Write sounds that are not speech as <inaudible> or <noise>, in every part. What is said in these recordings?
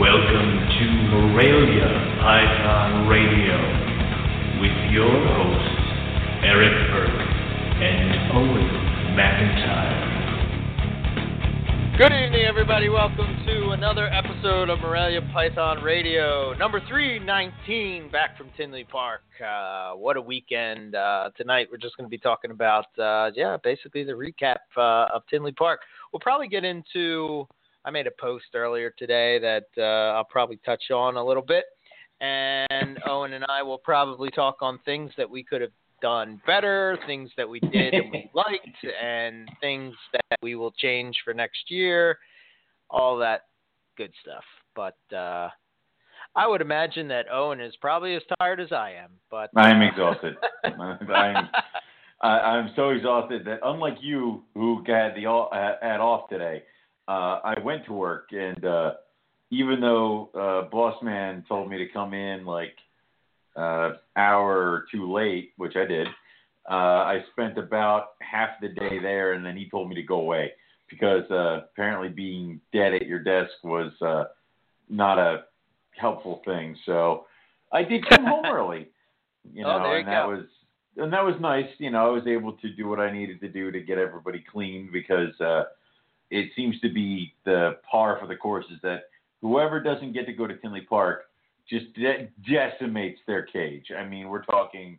Welcome to Morelia Python Radio with your hosts, Eric Burke and Owen McIntyre. Good evening, everybody. Welcome to another episode of Morelia Python Radio, number 319, back from Tinley Park. Uh, what a weekend. Uh, tonight, we're just going to be talking about, uh, yeah, basically the recap uh, of Tinley Park. We'll probably get into, I made a post earlier today that uh, I'll probably touch on a little bit. And Owen and I will probably talk on things that we could have done better, things that we did and we <laughs> liked, and things that we will change for next year, all that good stuff. But uh, I would imagine that Owen is probably as tired as I am. But I am exhausted. <laughs> I'm I'm so exhausted that unlike you, who had the had off today, uh, I went to work and uh, even though uh, boss man told me to come in like uh, hour or two late, which I did. Uh, I spent about half the day there, and then he told me to go away because uh, apparently being dead at your desk was uh, not a helpful thing. So I did come home <laughs> early, you Oh, know, there you and that was and that was nice. You know, I was able to do what I needed to do to get everybody clean because uh, it seems to be the par for the course is that whoever doesn't get to go to Tinley Park just de- decimates their cage. I mean, we're talking,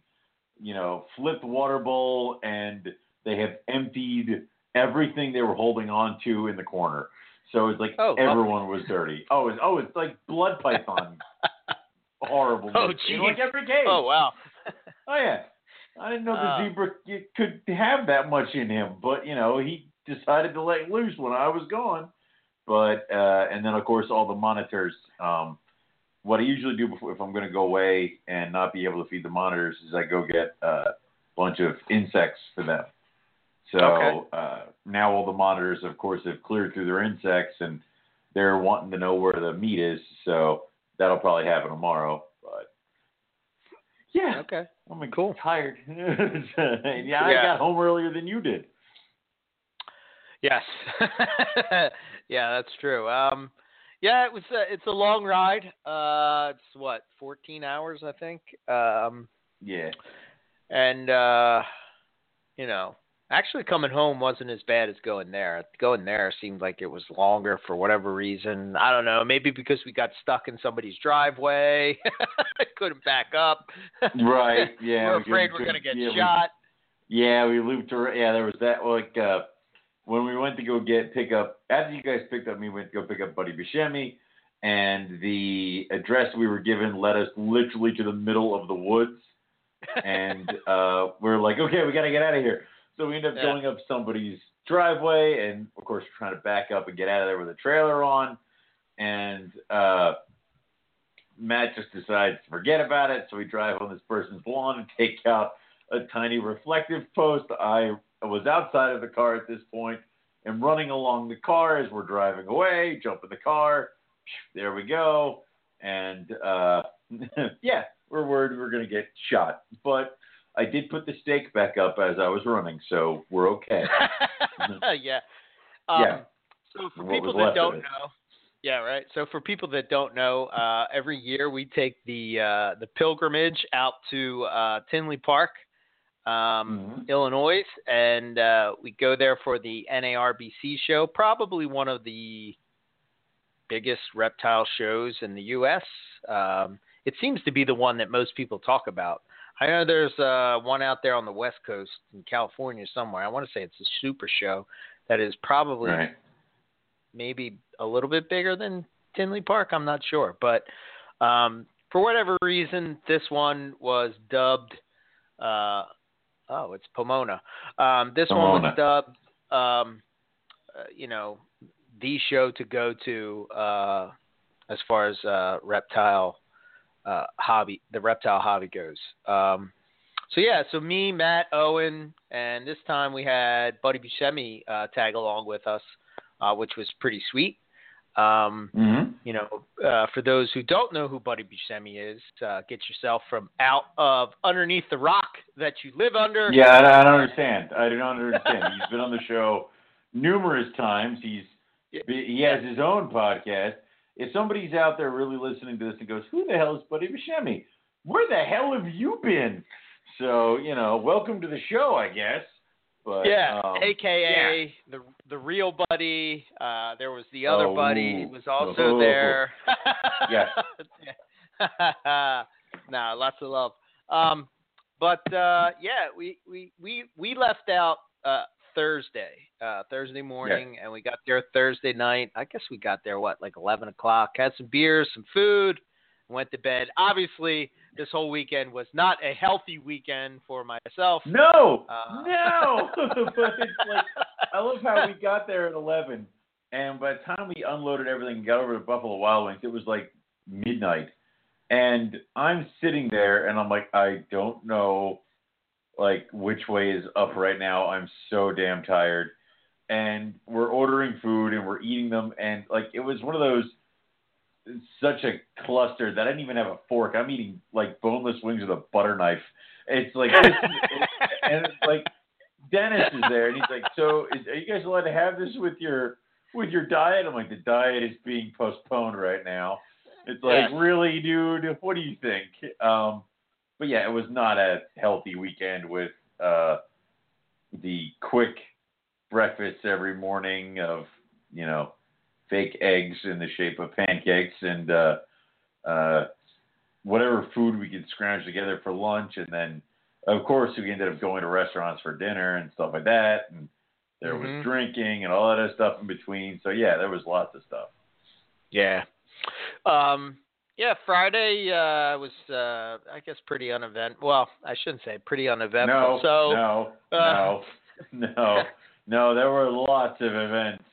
you know, flipped water bowl, and they have emptied everything they were holding on to in the corner. So it's like Oh, lovely. everyone was dirty. Oh, it's oh, it's like blood python. <laughs> Horrible. Oh, geez. Like every cage. oh wow, Oh yeah. I didn't know the Ah. zebra could have that much in him, but you know he decided to let loose when I was gone. But uh, and then of course all the monitors. Um, what I usually do before if I'm going to go away and not be able to feed the monitors is I go get a bunch of insects for them. So Okay. uh, now all the monitors, of course, have cleared through their insects and they're wanting to know where the meat is. So that'll probably happen tomorrow. But yeah, okay, I'm Cool. tired. <laughs> yeah, I got home earlier than you did. Yes, <laughs> yeah, that's true. Um, yeah, it was a, it's a long ride. Uh, it's what 14 hours, I think. Um, Yeah. and uh you know actually coming home wasn't as bad as going there going there seemed like it was longer for whatever reason i don't know maybe because we got stuck in somebody's driveway <laughs> couldn't back up Right. <laughs> Yeah. we're afraid we're gonna get yeah, we- shot yeah, we looped around. Yeah, there was that. Like uh, when we went to go get pick up after you guys picked up me, went to go pick up Buddy Buscemi, and the address we were given led us literally to the middle of the woods, and <laughs> uh, we're like, okay, we got to get out of here. So we end up Yeah. going up somebody's driveway, and of course trying to back up and get out of there with a trailer on, and uh, Matt just decides to forget about it. So we drive on this person's lawn and take out a tiny reflective post. I was outside of the car at this point and running along the car as we're driving away, jump in the car. There we go. And uh, <laughs> yeah, we're worried we're going to get shot. But I did put the stake back up as I was running, so we're okay. <laughs> yeah um, Yeah. so for What people that don't know yeah right so for people that don't know uh every year we take the uh the pilgrimage out to uh tinley park um, Mhm. Illinois, and uh, we go there for the NARBC show, probably one of the biggest reptile shows in the U.S. Um, it seems to be the one that most people talk about. I know there's uh, one out there on the West Coast in California somewhere. I want to say it's a super show that is probably Right. maybe a little bit bigger than Tinley Park. I'm not sure, but um, for whatever reason, this one was dubbed. Uh, oh, it's Pomona. Um, this one was dubbed um, uh, you know, the show to go to uh, as far as uh, reptile uh, hobby, the reptile hobby goes. Um, so yeah, so me, Matt, Owen, and this time we had Buddy Buscemi uh, tag along with us, uh, which was pretty sweet. Um, Mm-hmm. You know, uh, for those who don't know who Buddy Buscemi is, uh, get yourself from out of underneath the rock that you live under. Yeah, I, I don't understand. I do not understand. He's been on the show numerous times. He's he has his own podcast. If somebody's out there really listening to this and goes, "Who the hell is Buddy Buscemi? Where the hell have you been?" So you know, welcome to the show, I guess. But Yeah, um, AKA the the real buddy. Uh, there was the other Oh, buddy was also oh. there. <laughs> Yes. <laughs> no, lots of love. Um, but uh, yeah, we, we we we left out uh, Thursday, uh, Thursday morning, and we got there Thursday night. I guess we got there what like eleven o'clock. Had some beers, some food, went to bed. Obviously, this whole weekend was not a healthy weekend for myself. No, Uh, no. <laughs> <laughs> but it's like I love how we got there at eleven, and by the time we unloaded everything and got over to Buffalo Wild Wings, it was like midnight. And I'm sitting there, and I'm like, I don't know, like which way is up right now. I'm so damn tired. And we're ordering food and we're eating them, and like it was one of those such a cluster that I didn't even have a fork. I'm eating like boneless wings with a butter knife. It's like, this is- and it's like Dennis is there, and he's like, "So, is, are you guys allowed to have this with your with your diet?" I'm like, "The diet is being postponed right now." It's like, Yes. really, dude? What do you think? Um, but yeah, it was not a healthy weekend with uh, the quick breakfasts every morning of you know fake eggs in the shape of pancakes and uh, uh, whatever food we could scrounge together for lunch, and then of course we ended up going to restaurants for dinner and stuff like that, and there Mhm. was drinking and all that other stuff in between. So yeah, there was lots of stuff. Yeah. Um, yeah, Friday uh, was, uh, I guess, pretty uneventful. Well, I shouldn't say pretty uneventful. No, so, no, uh, no, <laughs> no, no. There were lots of events.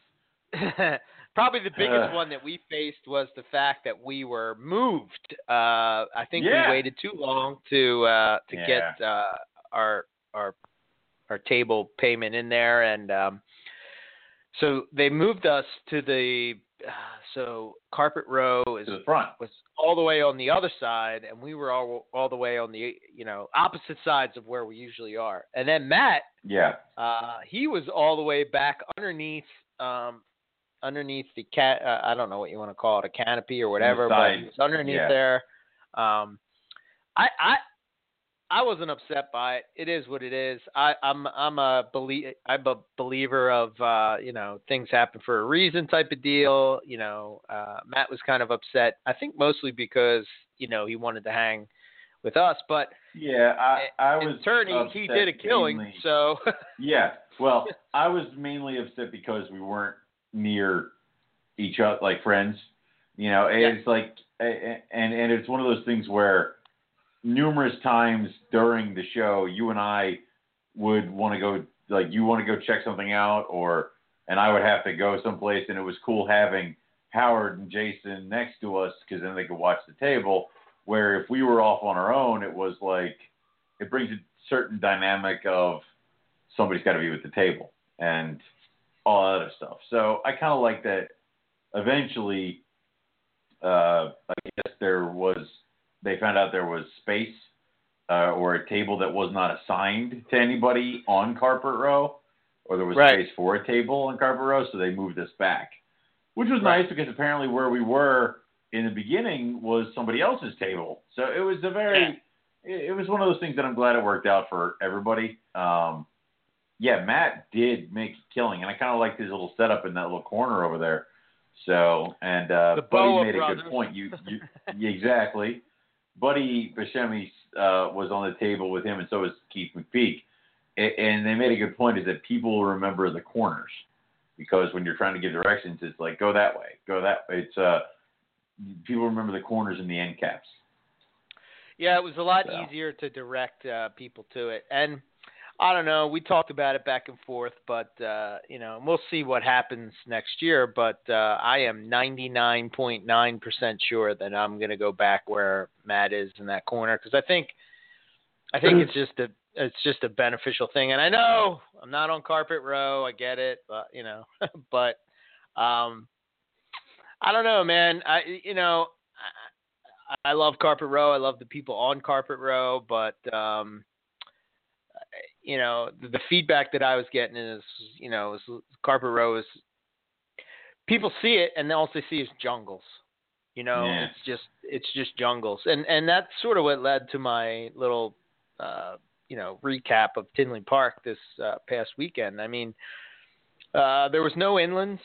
<laughs> probably the biggest Ugh. one that we faced was the fact that we were moved. Uh, I think Yeah. we waited too long to uh, to Yeah. get uh, our our our table payment in there, and um, so they moved us to the uh, so carpet row is To the front. was all the way on the other side, and we were all all the way on the you know opposite sides of where we usually are. And then Matt, Yeah. uh, he was all the way back underneath um, underneath the cat. Uh, I don't know what you want to call it, a canopy or whatever, but was underneath yeah. there. Um, I I I wasn't upset by it. It is what it is. I, I'm I'm a belie- I'm a believer of uh, you know things happen for a reason type of deal. You know, uh, Matt was kind of upset. I think mostly because you know he wanted to hang with us, but Yeah, I, I was. in he, he did a killing. mainly- So <laughs> Yeah. Well, I was mainly upset because we weren't near each other, like friends. You know, Yeah. it's like, and and it's one of those things where numerous times during the show, you and I would want to go, like, you want to go check something out, or and I would have to go someplace, and it was cool having Howard and Jason next to us because then they could watch the table. Where if we were off on our own, it was like it brings a certain dynamic of somebody's got to be with the table and all that other stuff. So I kind of like that. Eventually, uh, I guess there was they found out there was space uh, or a table that was not assigned to anybody on Carpet Row, or there was Right. space for a table on Carpet Row, so they moved us back, which was Right. nice because apparently where we were in the beginning was somebody else's table. So it was a very it, it was one of those things that I'm glad it worked out for everybody. Um, yeah, Matt did make a killing, and I kind of liked his little setup in that little corner over there. So, and uh, Buddy made a good point. You, you <laughs> yeah, exactly. Buddy Buscemi uh, was on the table with him, and so was Keith McPeak. And they made a good point: is that people remember the corners because when you're trying to give directions, it's like go that way, go that. way. It's uh, people remember the corners and the end caps. Yeah, it was a lot So. easier to direct uh, people to it, and I don't know. We talked about it back and forth, but uh, you know, we'll see what happens next year. But uh, I am 99.9% sure that I'm going to go back where Matt is in that corner because I think, I think it's just a, it's just a beneficial thing. And I know I'm not on carpet row. I get it, but you know, <laughs> but um, I don't know, man. I, you know, I, I love carpet row. I love the people on carpet row, but um you know, the, the feedback that I was getting is, you know, is Carpet Row is people see it and all they see is jungles. You know, Yeah. it's just it's just jungles, and and that's sort of what led to my little, uh, you know, recap of Tinley Park this uh, past weekend. I mean, uh, there was no inlands.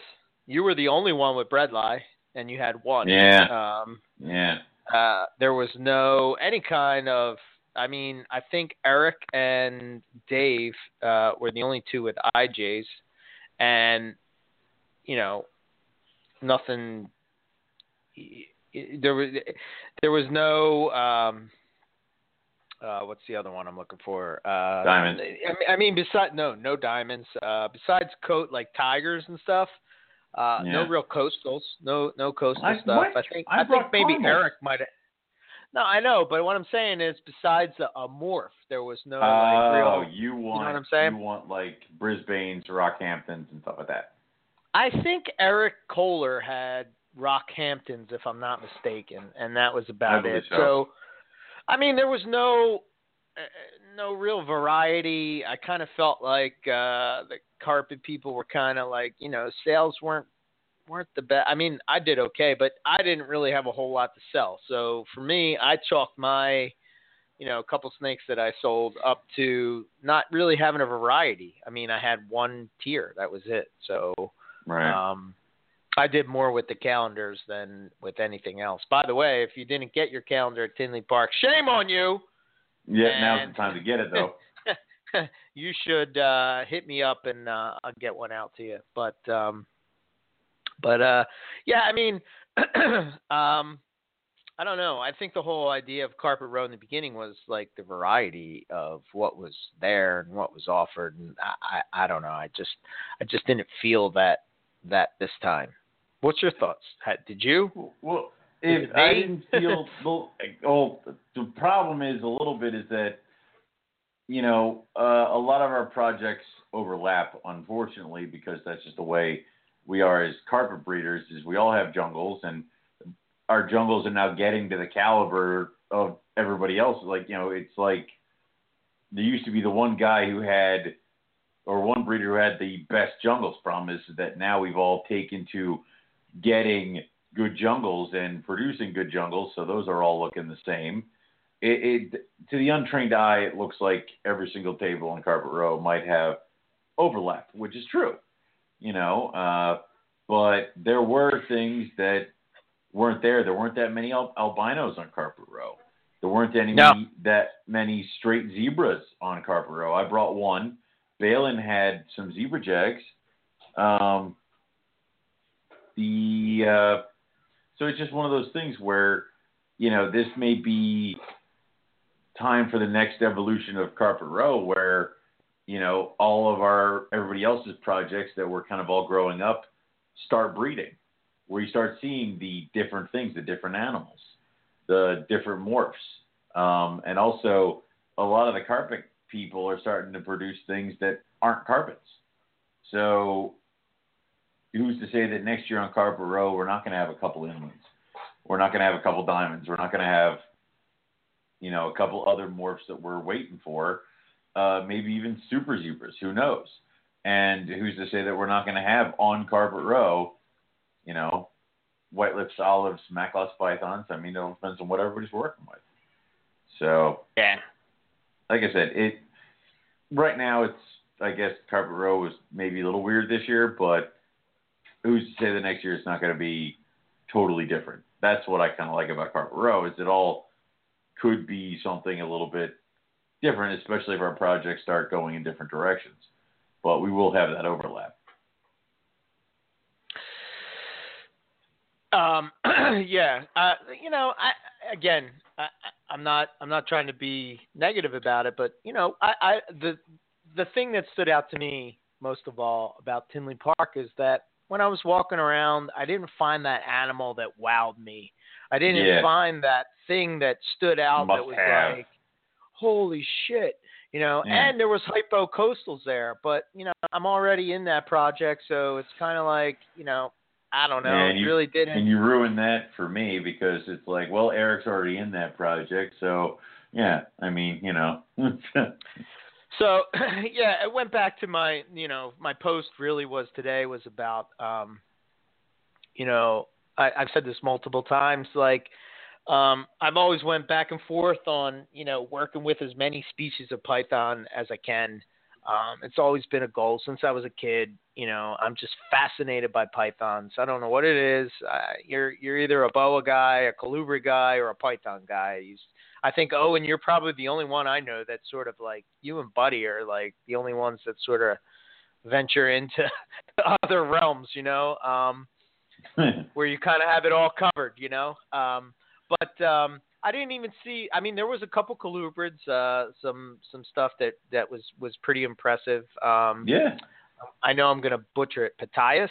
You were the only one with bredli, and you had one. Yeah. Um, Yeah. uh, there was no any kind of. I mean, I think Eric and Dave uh, were the only two with IJs, and you know, nothing. There was there was no. Um, uh, what's the other one I'm looking for? Uh, Diamonds. I mean, I mean, besides no, no diamonds. Uh, besides coat like tigers and stuff. Uh, No real coastals. No no coastal I- stuff. what? I think I I, think maybe. Eric might have. No, I know, but what I'm saying is, besides a, a morph, there was no Oh, like real. you want what I'm saying? you want like Brisbane's, Rockhamptons, and stuff like that. I think Eric Kohler had Rockhamptons, if I'm not mistaken, and that was about it. so. I mean, there was no uh, no real variety. I kind of felt like uh the carpet people were kind of like, you know, sales weren't weren't the best. I mean, I did okay, but I didn't really have a whole lot to sell. So for me, I chalked my you know, a couple snakes that I sold up to not really having a variety. I mean, I had one tier, that was it. So Right. um, I did more with the calendars than with anything else. By the way, if you didn't get your calendar at Tinley Park, shame on you. yeah. Now's the time to get it though. <laughs> you should uh, hit me up and uh, I'll get one out to you. But um, but uh, yeah, I mean, <clears throat> um, I don't know. I think the whole idea of Carpet Row in the beginning was like the variety of what was there and what was offered, and I, I, I don't know. I just I just didn't feel that that this time. What's your thoughts? Did you? Well, if I didn't feel, <laughs> well, oh, the problem is a little bit is that, you know, uh, a lot of our projects overlap, unfortunately, because that's just the way we are as carpet breeders. Is we all have jungles, and our jungles are now getting to the caliber of everybody else. Like, you know, it's like there used to be the one guy who had, or one breeder who had the best jungles. Problem is that now we've all taken to getting good jungles and producing good jungles, so those are all looking the same. It, it to the untrained eye, it looks like every single table on Carpet Row might have overlap, which is true, you know. Uh, but there were things that weren't there. There weren't that many al- albinos on Carpet Row. There weren't any No. that many straight zebras on Carpet Row. I brought one. Balin had some zebra jags. Um, the uh, so it's just one of those things where you know this may be time for the next evolution of Carpet Row, where you know all of our everybody else's projects that we're kind of all growing up start breeding, where you start seeing the different things, the different animals, the different morphs, um, and also a lot of the carpet people are starting to produce things that aren't carpets. So who's to say that next year on Carpet Row we're not going to have a couple inlands, we're not going to have a couple diamonds, we're not going to have you know a couple other morphs that we're waiting for, uh, maybe even super zebras, who knows? And who's to say that we're not going to have on Carpet Row, you know, white lips, olives, Macklot's pythons? I mean, it all depends on what everybody's working with. So Yeah. like I said, it right now it's I guess Carpet Row is maybe a little weird this year, but who's to say the next year it's not going to be totally different? That's what I kind of like about Carpet Row is it all could be something a little bit different, especially if our projects start going in different directions. But we will have that overlap. Um, <clears throat> yeah, uh, you know, I again, I, I'm not, I'm not trying to be negative about it, but you know, I, I the the thing that stood out to me most of all about Tinley Park is that when I was walking around, I didn't find that animal that wowed me. I didn't Yeah. find that thing that stood out Must that was have. like, holy shit, you know. Yeah. And there was hypo coastals there, but you know, I'm already in that project, so it's kind of like, you know, I don't know. Yeah, it and you- really didn't. And you ruined that for me because it's like, well, Eric's already in that project, so yeah. I mean, you know. <laughs> So <clears throat> yeah, it went back to my you know my post really was today was about um, you know I, I've said this multiple times like um, I've always went back and forth on you know working with as many species of python as I can. Um, it's always been a goal since I was a kid. You know, I'm just fascinated by pythons. I don't know what it is. Uh, you're you're either a boa guy, a colubri guy, or a python guy. You, I think Owen, you're probably the only one I know that's sort of like you and Buddy are like the only ones that sort of venture into <laughs> other realms. You know, um, where you kind of have it all covered. You know, um, but um, I didn't even see. I mean, there was a couple colubrids, uh, some some stuff that that was was pretty impressive. Um, yeah. I know I'm gonna butcher it. Patias.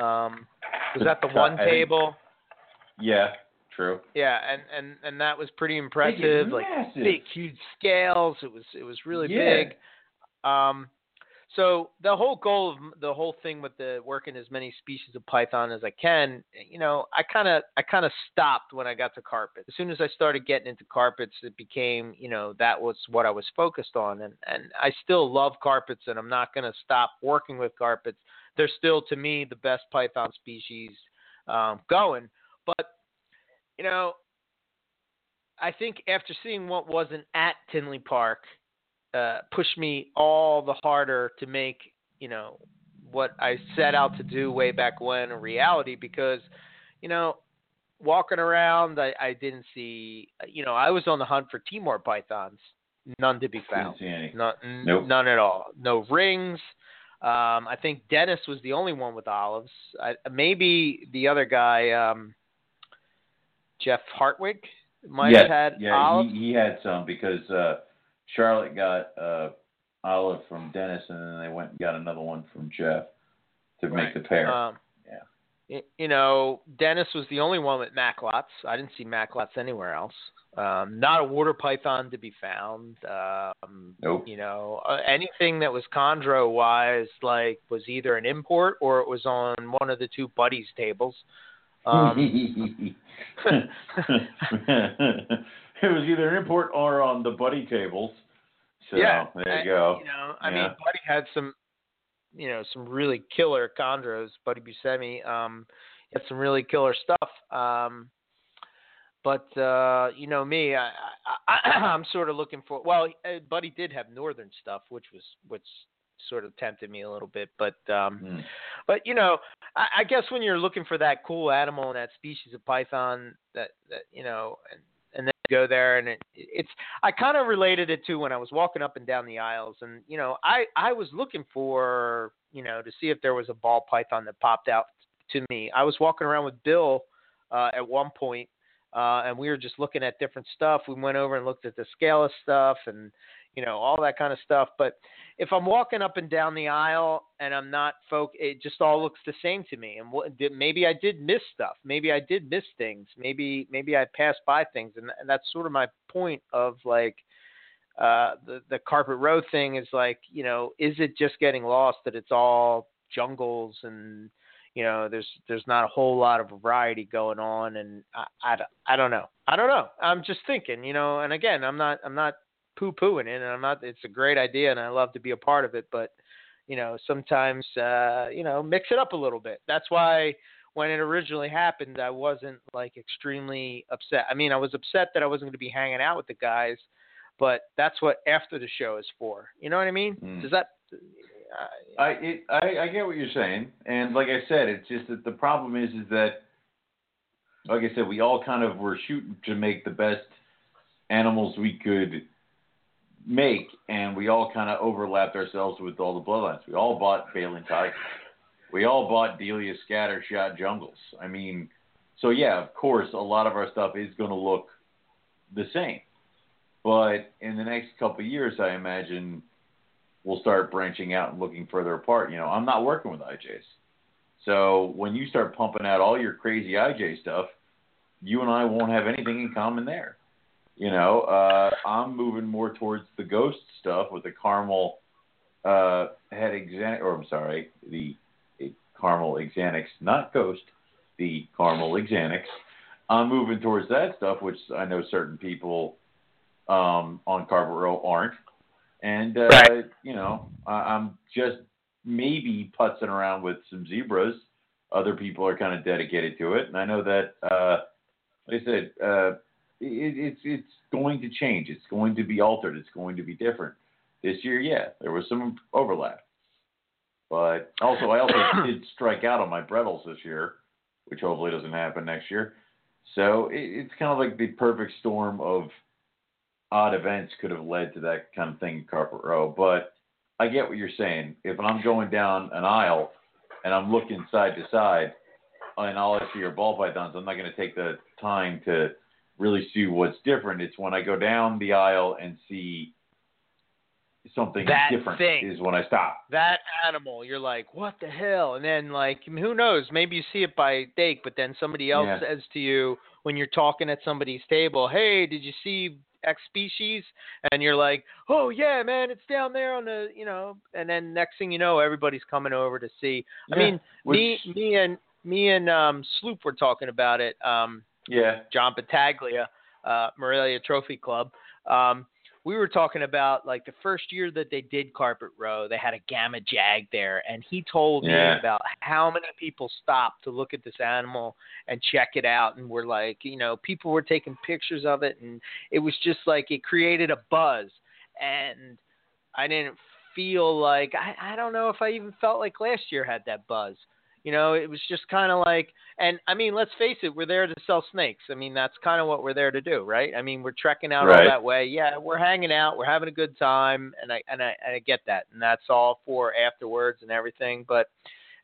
Um, was that the one table? Yeah. True. Yeah, and and and that was pretty impressive. Like massive. big, huge scales. It was it was really Yeah. big. Um, so the whole goal of the whole thing with the working as many species of python as I can, you know, I kind of I kind of stopped when I got to carpet. As soon as I started getting into carpets, it became you know that was what I was focused on, and and I still love carpets, and I'm not going to stop working with carpets. They're still to me the best python species um, going, but you know, I think after seeing what wasn't at Tinley Park, uh, pushed me all the harder to make, you know, what I set out to do way back when a reality because, you know, walking around, I, I didn't see, you know, I was on the hunt for Timor pythons, none to be found. Didn't see any. None, Nope. none at all. No rings. Um, I think Dennis was the only one with olives. I, maybe the other guy, um, Jeff Hartwig, might yes, have had yeah, olives. He, he had some because uh, Charlotte got uh, olive from Dennis, and then they went and got another one from Jeff to make the pair. Um, Yeah. You know, Dennis was the only one with macklots. I didn't see macklots anywhere else. Um, not a water python to be found. Um, Nope. You know, uh, anything that was chondro wise, like, was either an import or it was on one of the two buddies' tables. Um, <laughs> <laughs> <laughs> <laughs> it was either import or on the buddy tables. So yeah, there you go. You know, I Yeah. mean, Buddy had some, you know, some really killer chondros. Buddy Buscemi, um, had some really killer stuff. Um, but uh, you know me, I, I, <clears throat> I'm sort of looking for. Well, uh, Buddy did have northern stuff, which was which sort of tempted me a little bit. But um, Hmm. but you know, I, I guess when you're looking for that cool animal and that species of python, that that you know, and and then you go there and it, it's I kind of related it to when I was walking up and down the aisles, and you know, I I was looking for you know to see if there was a ball python that popped out to me. I was walking around with Bill uh, at one point, uh, and we were just looking at different stuff. We went over and looked at the scale of stuff and you know all that kind of stuff. But if I'm walking up and down the aisle and I'm not folk, it just all looks the same to me. And what, maybe I did miss stuff. Maybe I did miss things. Maybe maybe I passed by things, and, and that's sort of my point of like uh, the the carpet row thing is like you know is it just getting lost that it's all jungles and you know there's there's not a whole lot of variety going on and I, I, I don't know I don't know I'm just thinking you know and again I'm not I'm not poo pooing it and I'm not it's a great idea and I love to be a part of it but you know sometimes uh you know mix it up a little bit. That's why when it originally happened I wasn't like extremely upset. I mean I was upset that I wasn't going to be hanging out with the guys but that's what after the show is for. You know what I mean? Mm. does that uh, I, it, I I get what you're saying, and like I said, it's just that the problem is is that, like I said, we all kind of were shooting to make the best animals we could make, and we all kind of overlapped ourselves with all the bloodlines. We all bought Balin Tigers. We all bought Delia Scattershot Jungles. I mean, so yeah, of course, a lot of our stuff is going to look the same, but in the next couple of years, I imagine we'll start branching out and looking further apart. You know, I'm not working with IJs. So when you start pumping out all your crazy IJ stuff, you and I won't have anything in common there. You know, uh, I'm moving more towards the ghost stuff with the caramel uh, head axanthic, or I'm sorry, the caramel axanthics, not ghost, the caramel axanthics. I'm moving towards that stuff, which I know certain people um, on Carpet Row aren't. And, uh, Right. you know, I, I'm just maybe putzing around with some zebras. Other people are kind of dedicated to it. And I know that, uh, like I said, uh, it, it's, it's going to change. It's going to be altered. It's going to be different. This year, yeah, there was some overlap. But also, I also <coughs> did strike out on my Brettles this year, which hopefully doesn't happen next year. So it, it's kind of like the perfect storm of odd events could have led to that kind of thing in Carpet Row. But I get what you're saying. If I'm going down an aisle and I'm looking side to side and all I see are ball pythons, I'm not going to take the time to really see what's different. It's when I go down the aisle and see something That different thing. is when I stop. that animal, you're like, what the hell? And then like, who knows? Maybe you see it by Dake, but then somebody else Yeah. says to you when you're talking at somebody's table, "Hey, did you see X species?" And you're like, "Oh yeah, man, it's down there on the, you know." And then next thing you know, everybody's coming over to see. I Yeah, mean, me, me and me and um, Sloop were talking about it. Um, Yeah. John Battaglia, uh, Morelia Trophy Club. Um, we were talking about like the first year that they did Carpet Row, they had a Gamma Jag there, and he told Yeah. me about how many people stopped to look at this animal and check it out, and were like, you know, people were taking pictures of it, and it was just like it created a buzz, and I didn't feel like I, I don't know if I even felt like last year had that buzz. You know, it was just kind of like, and I mean, let's face it, we're there to sell snakes. I mean, that's kind of what we're there to do, right? I mean, we're trekking out all Right. that way. Yeah, we're hanging out, we're having a good time, and I and I and I get that, and that's all for afterwards and everything. But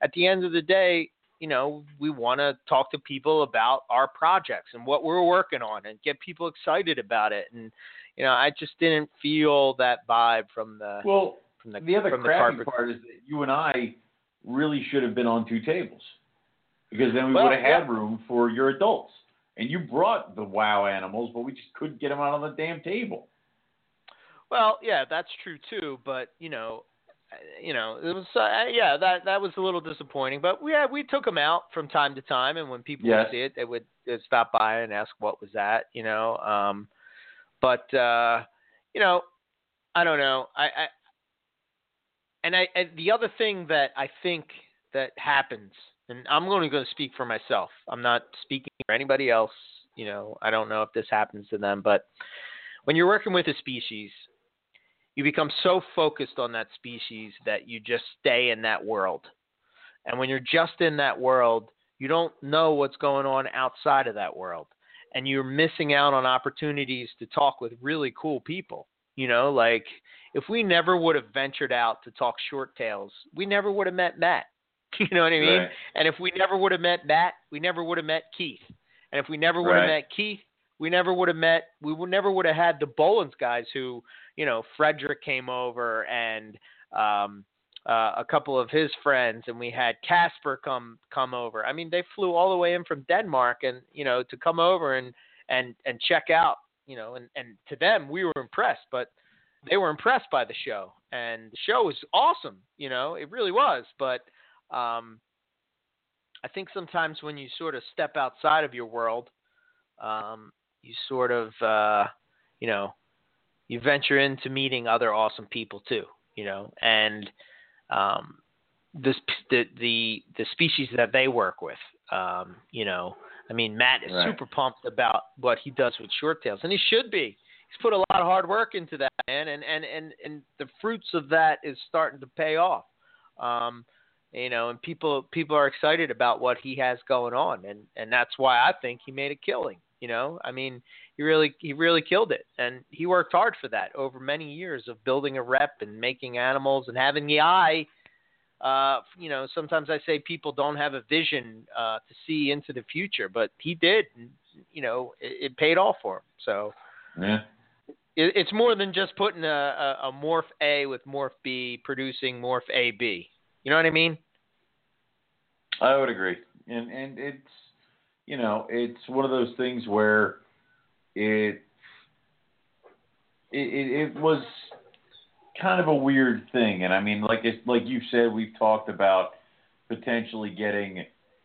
at the end of the day, you know, we want to talk to people about our projects and what we're working on, and get people excited about it. And you know, I just didn't feel that vibe from the Well, from the, the other from the crappy carpet. part is that you and I really should have been on two tables because then we Well, would have had room for your adults. And you brought the wow animals, but we just couldn't get them out on the damn table. Well, yeah, that's true too. But you know, you know, it was uh, yeah, that that was a little disappointing. But we yeah, we took them out from time to time, and when people Yes. would see it, they would they'd stop by and ask what was that, you know. Um, but uh, you know, I don't know. I, I and I and the other thing that I think that happens, and I'm only going to speak for myself. I'm not speaking for anybody else. You know, I don't know if this happens to them, but when you're working with a species, you become so focused on that species that you just stay in that world. And when you're just in that world, you don't know what's going on outside of that world. And you're missing out on opportunities to talk with really cool people. You know, like if we never would have ventured out to talk short tails, we never would have met Matt. <laughs> You know what I mean? Right. And if we never would have met Matt, we never would have met Keith. And if we never would have Right. met Keith, we never would have met. We would never would have had the Bolins guys who, you know, Frederick came over and um, uh, a couple of his friends, and we had Casper come come over. I mean, they flew all the way in from Denmark, and you know, to come over and and and check out. You know, and and to them, we were impressed, but they were impressed by the show, and the show was awesome. You know, it really was, but um, I think sometimes when you sort of step outside of your world, um, you sort of, uh, you know, you venture into meeting other awesome people too, you know, and um, this the the the species that they work with, um, you know, I mean, Matt is Right. super pumped about what he does with short tails, and he should be. Put a lot of hard work into that, man, and and and and the fruits of that is starting to pay off. Um, you know, and people people are excited about what he has going on, and and that's why I think he made a killing. You know, I mean, he really he really killed it, and he worked hard for that over many years of building a rep and making animals and having the eye. Uh, you know, sometimes I say people don't have a vision uh, to see into the future, but he did. And, you know, it, it paid off for him. So Yeah. It, it's more than just putting a, a, a morph A with morph B producing morph A B. You know what I mean? I would agree, and and it's you know it's one of those things where it it, it, it was kind of a weird thing, and I mean, like it's, like you said, we've talked about potentially getting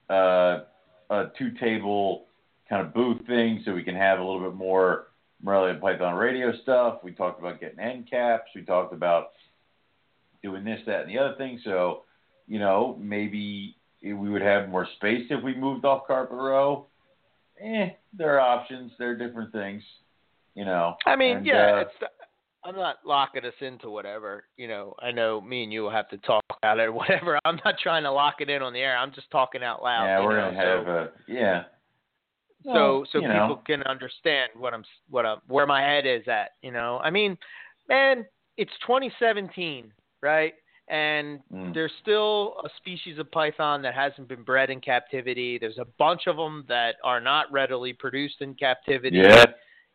uh, a two table kind of booth thing so we can have a little bit more Morelia Python radio stuff. We talked about getting end caps. We talked about doing this, that, and the other thing. So, you know, maybe we would have more space if we moved off Carpet Row. Eh, there are options. There are different things. You know. I mean, and, yeah, uh, it's. I'm not locking us into whatever. You know, I know me and you will have to talk about it or <laughs> whatever. I'm not trying to lock it in on the air. I'm just talking out loud. yeah, we're know, gonna so- have a yeah. So so people know. can understand what I'm what I'm where my head is at. You know, I mean, man, it's 2017, right? And Mm. there's still a species of python that hasn't been bred in captivity. There's a bunch of them that are not readily produced in captivity. Yeah.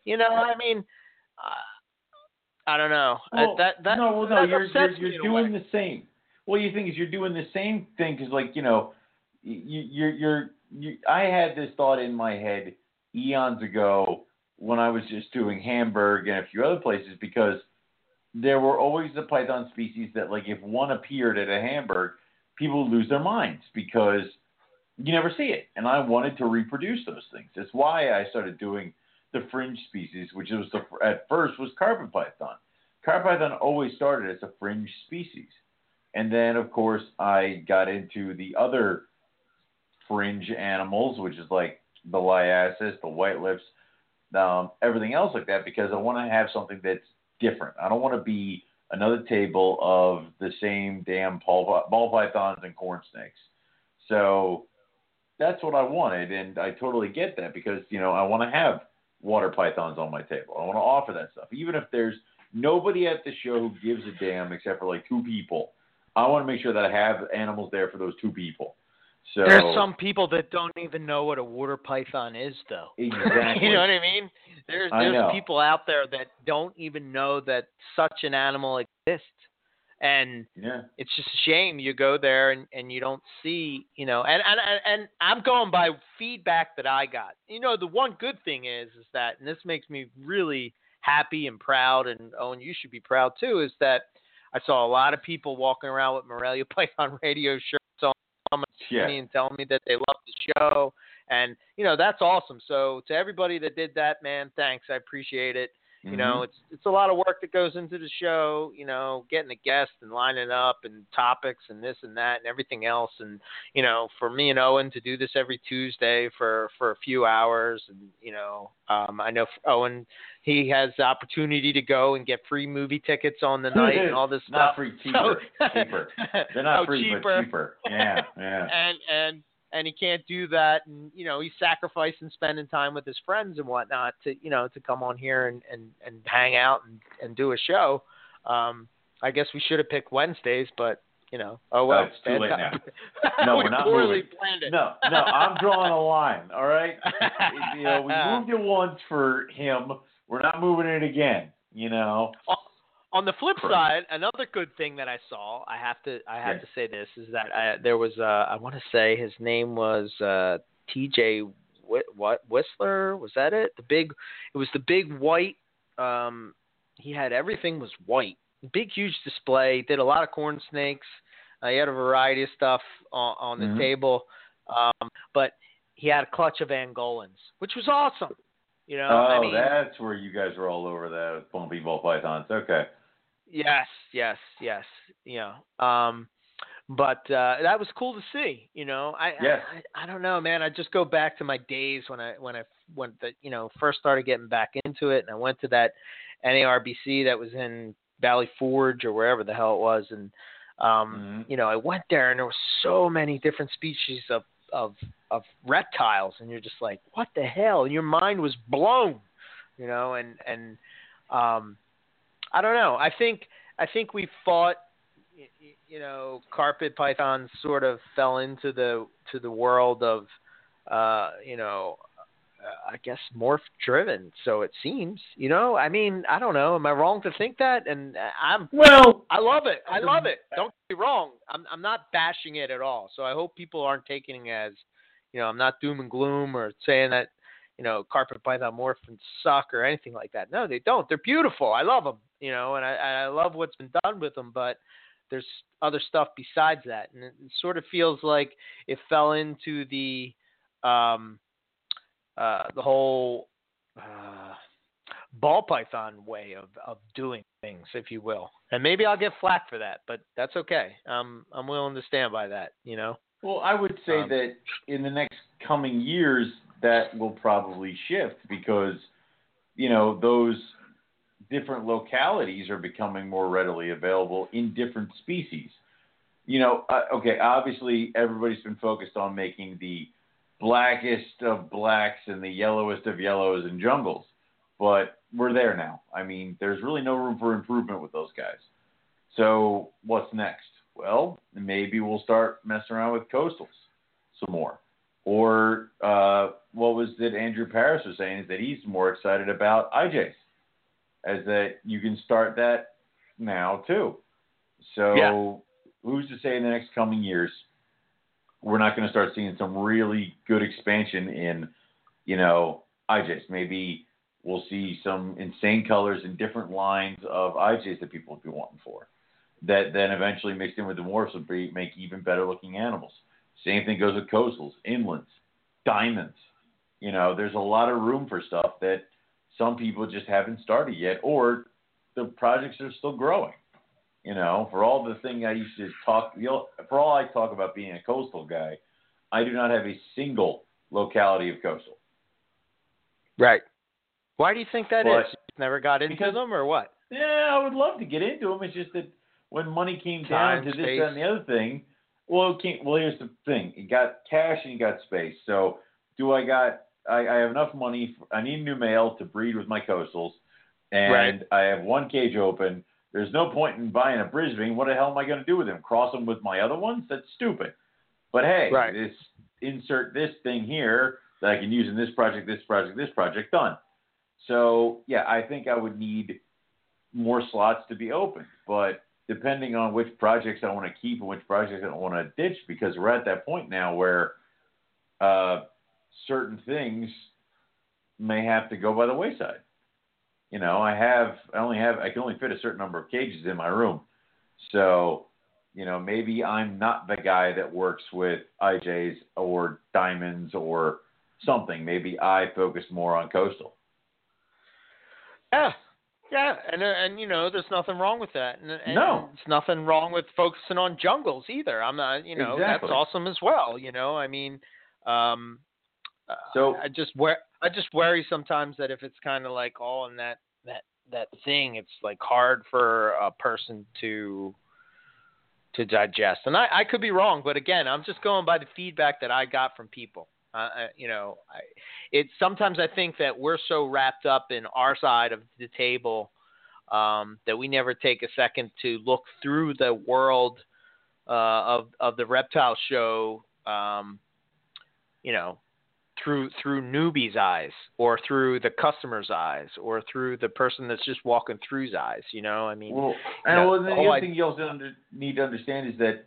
You know, I mean, uh, I don't know. Well, that that no, well, no, you're you're, you're doing the same. Well, you think is you're doing the same thing because, like, you know, you, you're you're you. I had this thought in my head eons ago when I was just doing Hamburg and a few other places because there were always the python species that, like, if one appeared at a Hamburg, people lose their minds because you never see it. And I wanted to reproduce those things. That's why I started doing the fringe species, which was the, at first was carpet python. Carpet python always started as a fringe species, and then of course I got into the other fringe animals, which is like the liasis, the white lips, um, everything else like that, because I want to have something that's different. I don't want to be another table of the same damn ball, ball pythons and corn snakes. So that's what I wanted, and I totally get that because you know I want to have water pythons on my table. I want to offer that stuff, even if there's nobody at the show who gives a damn except for like two people. I want to make sure that I have animals there for those two people. So There's some people that don't even know what a water python is, though. Exactly. <laughs> you know what I mean? There's there's people out there that don't even know that such an animal exists, and yeah, it's just a shame you go there and, and you don't see, you know. And, and and and I'm going by feedback that I got. You know, the one good thing is is that, and this makes me really happy and proud, and oh, Owen, you should be proud too, is that I saw a lot of people walking around with Morelia <laughs> Python radio shirts on yeah. me and telling me that they love the show. And, you know, that's awesome. So to everybody that did that, man, thanks. I appreciate it. You know, Mhm. it's it's a lot of work that goes into the show, you know, getting the guests and lining up and topics and this and that and everything else and you know, for me and Owen to do this every Tuesday for for a few hours and you know, um I know Owen he has the opportunity to go and get free movie tickets on the night and all this not stuff. free, <laughs> cheaper, So- cheaper. They're not <laughs> Oh, free, cheaper. but cheaper. Yeah, yeah. <laughs> and and and he can't do that and you know he's sacrificing spending time with his friends and whatnot to you know to come on here and and and hang out and and do a show um i guess we should have picked wednesdays but you know oh well it's too late time. <laughs> No, we we're not moving. No, no, I'm drawing a line. All right, <laughs> you know, we moved it once for him. We're not moving it again. You know. On the flip Correct. side, another good thing that I saw, I have to I have Yeah. to say this is that I, there was uh I want to say his name was uh T.J. Wh- what Whistler was that it? The big it was the big white um he had everything was white. Big huge display, did a lot of corn snakes. Uh, he had a variety of stuff on, on the Mhm. table. Um but he had a clutch of Angolans, which was awesome. You know, oh, I mean, that's where you guys were all over that bumpy ball pythons. Okay. Yes, yes, yes. You know, um, but uh, that was cool to see. You know, I, Yes. I I don't know, man. I just go back to my days when I when I when the you know first started getting back into it, and I went to that NARBC that was in Valley Forge or wherever the hell it was, and um, Mhm. you know, I went there, and there were so many different species of of of reptiles, and you're just like, what the hell? And your mind was blown, you know, and and um, I don't know. I think I think we fought. You know, carpet pythons sort of fell into the to the world of, uh, you know, I guess morph driven. So it seems, you know. I mean, I don't know. Am I wrong to think that? And I'm Well, I love it. I love it. Don't get me wrong. I'm I'm not bashing it at all. So I hope people aren't taking it as, you know, I'm not doom and gloom or saying that, you know, carpet python morphins suck or anything like that. No, they don't. They're beautiful. I love them. You know, and I I love what's been done with them, but there's other stuff besides that, and it sort of feels like it fell into the um uh the whole uh ball python way of of doing things, if you will. And maybe I'll get flack for that, but that's okay. Um, I'm willing to stand by that. You know. Well, I would say Um, that in the next coming years, that will probably shift because, you know, those different localities are becoming more readily available in different species. You know, uh, okay, obviously everybody's been focused on making the blackest of blacks and the yellowest of yellows and jungles, but we're there now. I mean, there's really no room for improvement with those guys. So what's next? Well, maybe we'll start messing around with coastals some more. Or uh, what was that Andrew Paris was saying is that he's more excited about IJs, as that you can start that now too. So Yeah. who's to say in the next coming years we're not going to start seeing some really good expansion in, you know, IJs. Maybe we'll see some insane colors and different lines of IJs that people will be wanting for. That then eventually mixed in with the morphs would be, make even better looking animals. Same thing goes with coastals, inlands, diamonds. You know, there's a lot of room for stuff that some people just haven't started yet, or the projects are still growing. You know, for all the thing I used to talk, you know, for all I talk about being a coastal guy, I do not have a single locality of coastal. Right. Why do you think that is? But- You never got into because- them, or what? Yeah, I would love to get into them. It's just that when money came down Time, to this, space. that, and the other thing, well, came, well, here's the thing: you got cash and you got space. So, do I got? I, I have enough money. I need a new male to breed with my coastals, and Right. I have one cage open. There's no point in buying a Brisbane. What the hell am I going to do with him? Cross them with my other ones? That's stupid. But hey, Right. this insert this thing here that I can use in this project, this project, this project, done. So yeah, I think I would need more slots to be open. But depending on which projects I want to keep and which projects I don't want to ditch, because we're at that point now where uh, certain things may have to go by the wayside. You know, I have I only have I can only fit a certain number of cages in my room. So, you know, maybe I'm not the guy that works with IJs or diamonds or something. Maybe I focus more on coastal. Yeah, yeah, and uh, and you know, there's nothing wrong with that. And, and No. there's nothing wrong with focusing on jungles either. I'm not, you know, Exactly. that's awesome as well. You know, I mean, um, uh, So- I just wor- I just worry sometimes that if it's kind of like all in that that that thing, it's like hard for a person to to digest. And I, I could be wrong, but again, I'm just going by the feedback that I got from people. Uh, you know, I, it's sometimes I think that we're so wrapped up in our side of the table um, that we never take a second to look through the world uh, of of the reptile show. Um, you know, through through newbie's eyes, or through the customer's eyes, or through the person that's just walking through's eyes. You know, I mean, Well, you and know, well, the the other idea- thing you also under, need to understand is that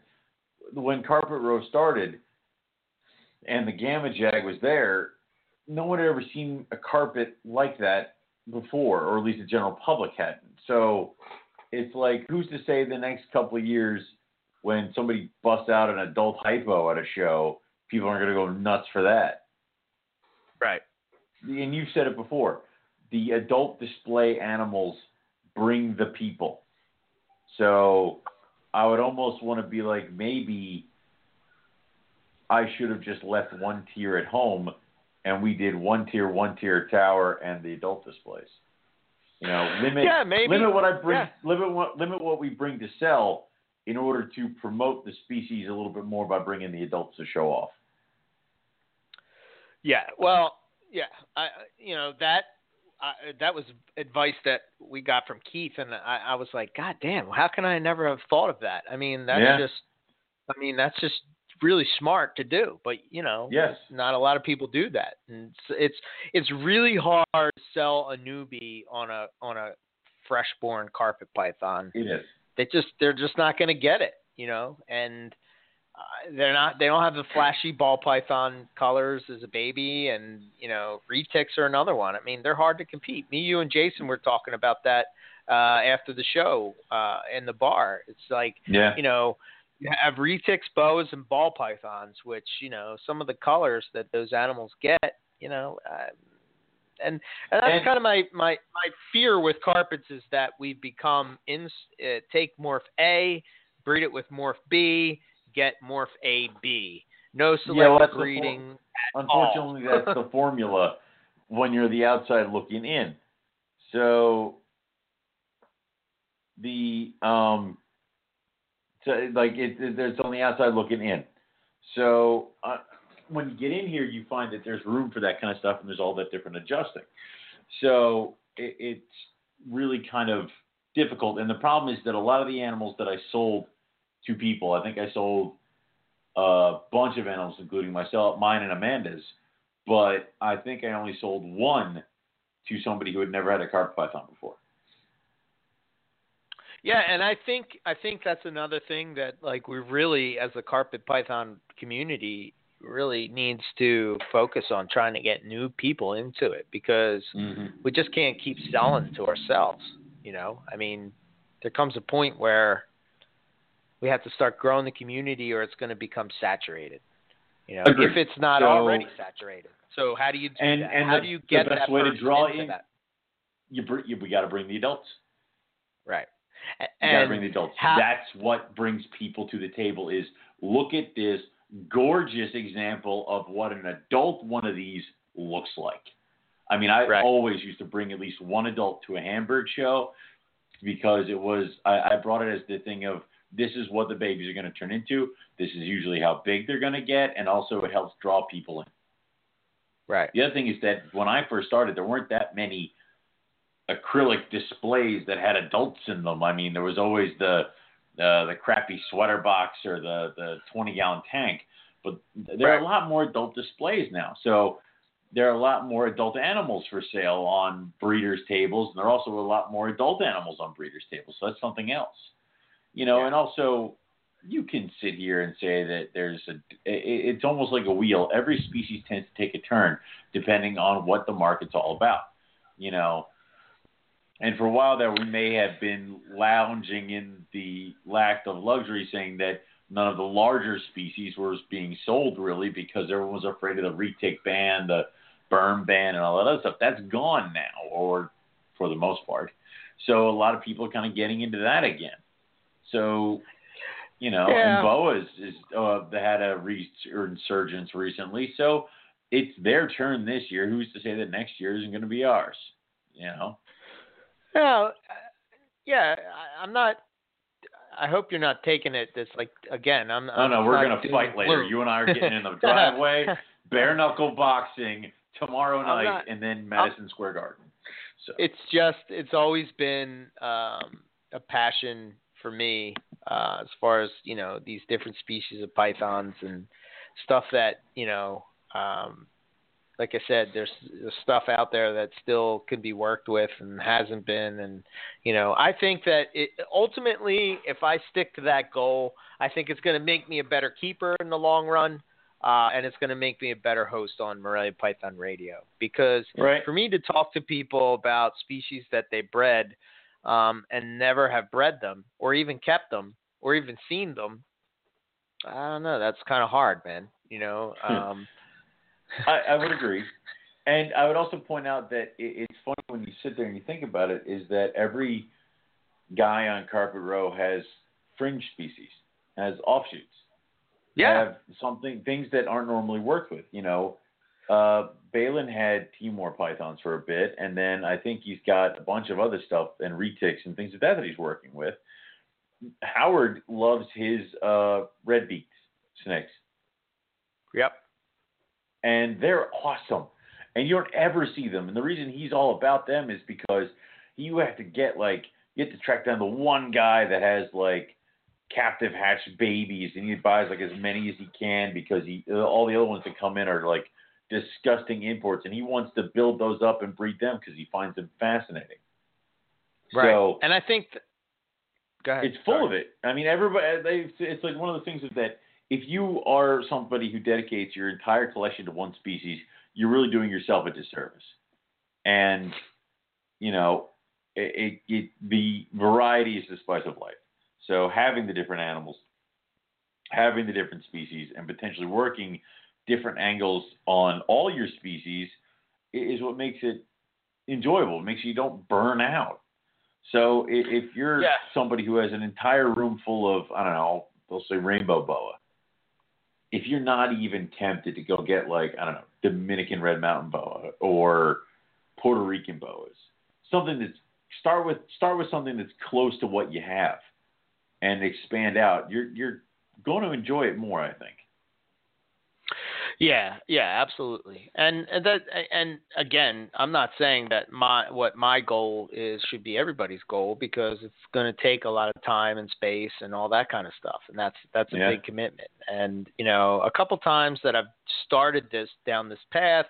when Carpet Row started and the Gamma Jag was there, no one had ever seen a carpet like that before, or at least the general public hadn't. So it's like, who's to say the next couple of years when somebody busts out an adult hypo at a show, people aren't going to go nuts for that? right? and you've said it before, the adult display animals bring the people. So I would almost want to be like, maybe I should have just left one tier at home and we did one tier, one tier tower and the adult displays. You know, limit Yeah, limit what I bring Yeah. limit what limit what we bring to sell in order to promote the species a little bit more by bringing the adults to show off. Yeah, well, yeah, I, you know that uh, that was advice that we got from Keith, and I, I was like, God damn, how can I never have thought of that? I mean, that's Yeah. just, I mean, that's just really smart to do. But you know, Yes. not a lot of people do that, and it's it's, it's really hard to sell a newbie on a on a freshborn carpet python. It is. They just they're just not going to get it, you know, and. Uh, they're not. They don't have the flashy ball python colors as a baby, and you know, retics are another one. I mean, they're hard to compete. Me, you, and Jason were talking about that uh, after the show uh, in the bar. It's like Yeah. you know, you have retics, boas, and ball pythons, which you know some of the colors that those animals get, you know, uh, and and that's And- kind of my my my fear with carpets is that we've become in uh, take morph A, breed it with morph B, get morph A B. No Yeah, selective well, that's the breeding. Unfortunately, that's the <laughs> formula when you're the outside looking in. So the um, so like it, it, there's on the outside looking in. So uh, when you get in here, you find that there's room for that kind of stuff, and there's all that different adjusting. So it, it's really kind of difficult. And the problem is that a lot of the animals that I sold to people, I think I sold a bunch of animals, including myself, mine and Amanda's, but I think I only sold one to somebody who had never had a carpet python before. Yeah, and I think I think that's another thing that like we really as a carpet python community really needs to focus on trying to get new people into it because mm-hmm. we just can't keep selling to ourselves, you know? I mean, there comes a point where we have to start growing the community or it's going to become saturated. You know, Agreed. if it's not So- already saturated. So how do you do And- that? and how the- do you get the best that way to draw into in- that? You, br- you we got to bring the adults. Right. A- You got to And bring the adults. how- That's what brings people to the table. Is look at this gorgeous example of what an adult one of these looks like. I mean, I Right. always used to bring at least one adult to a Hamburg show because it was I, I brought it as the thing of this is what the babies are going to turn into. This is usually how big they're going to get, and also it helps draw people in. right. The other thing is that when I first started, there weren't that many acrylic displays that had adults in them. I mean, there was always the uh, the crappy sweater box or the the 20 gallon tank, but there are a lot more adult displays now. So there are a lot more adult animals for sale on breeders' tables, and there are also a lot more adult animals on breeders' tables. So that's something else, you know. And also, you can sit here and say that there's a. It's almost like a wheel. Every species tends to take a turn depending on what the market's all about, you know. And for a while there, we may have been lounging in the lack of luxury, saying that none of the larger species was being sold really because everyone was afraid of the retic ban, the berm ban, and all that other stuff. That's gone now, or for the most part. So a lot of people are kind of getting into that again. So, you know, Yeah. and boas is uh, had a resurgence recently. So it's their turn this year. Who's to say that next year isn't going to be ours? You know. Well, uh, yeah, I'm not. I hope you're not taking it this like again. I'm. No, I'm no, we're gonna fight later. You and I are getting in the <laughs> driveway, <laughs> bare knuckle boxing tomorrow night, not- and then Madison Square Garden. So It's just. It's always been um, a passion for me uh, as far as you know these different species of pythons and stuff that you know. Um, like I said, there's, there's stuff out there that still can be worked with and hasn't been, and you know, I think that it ultimately, if I stick to that goal, I think it's going to make me a better keeper in the long run, uh, and it's going to make me a better host on Morelia Python Radio because right. for me to talk to people about species that they bred um, and never have bred them or even kept them or even seen them, I don't know. That's kind of hard, man. You know. Um, I, I would agree. And I would also point out that it, it's funny when you sit there and you think about it, is that every guy on Carpet Row has fringe species, has offshoots. yeah. Have something things that aren't normally worked with. You know, uh, Balin had Timor pythons for a bit, and then I think he's got a bunch of other stuff and retics and things like that that he's working with. Howard loves his uh, red beaked snakes Yep. And they're awesome. And you don't ever see them. And the reason he's all about them is because you have to get like you have to track down the one guy that has like captive hatched babies, and he buys like as many as he can because he uh, all the other ones that come in are like disgusting imports, and he wants to build those up and breed them because he finds them fascinating. Right. So and I think. Th- Go ahead. it's full Sorry. of it. I mean, everybody. They, it's like one of the things is that if you are somebody who dedicates your entire collection to one species, you're really doing yourself a disservice. And you know, it, it, it the variety is the spice of life. So having the different animals, having the different species, and potentially working different angles on all your species is what makes it enjoyable. It makes you don't burn out. So if you're Yeah. somebody who has an entire room full of, I don't know, they'll say rainbow boa. If you're not even tempted to go get like, I don't know, Dominican red mountain boa or Puerto Rican boas, something that's start with start with something that's close to what you have and expand out. You're you're going to enjoy it more, I think. Yeah, yeah, absolutely. And, and that and again, I'm not saying that my what my goal is should be everybody's goal because it's going to take a lot of time and space and all that kind of stuff. And that's that's a Yeah. big commitment. And you know, a couple times that I've started this down this path,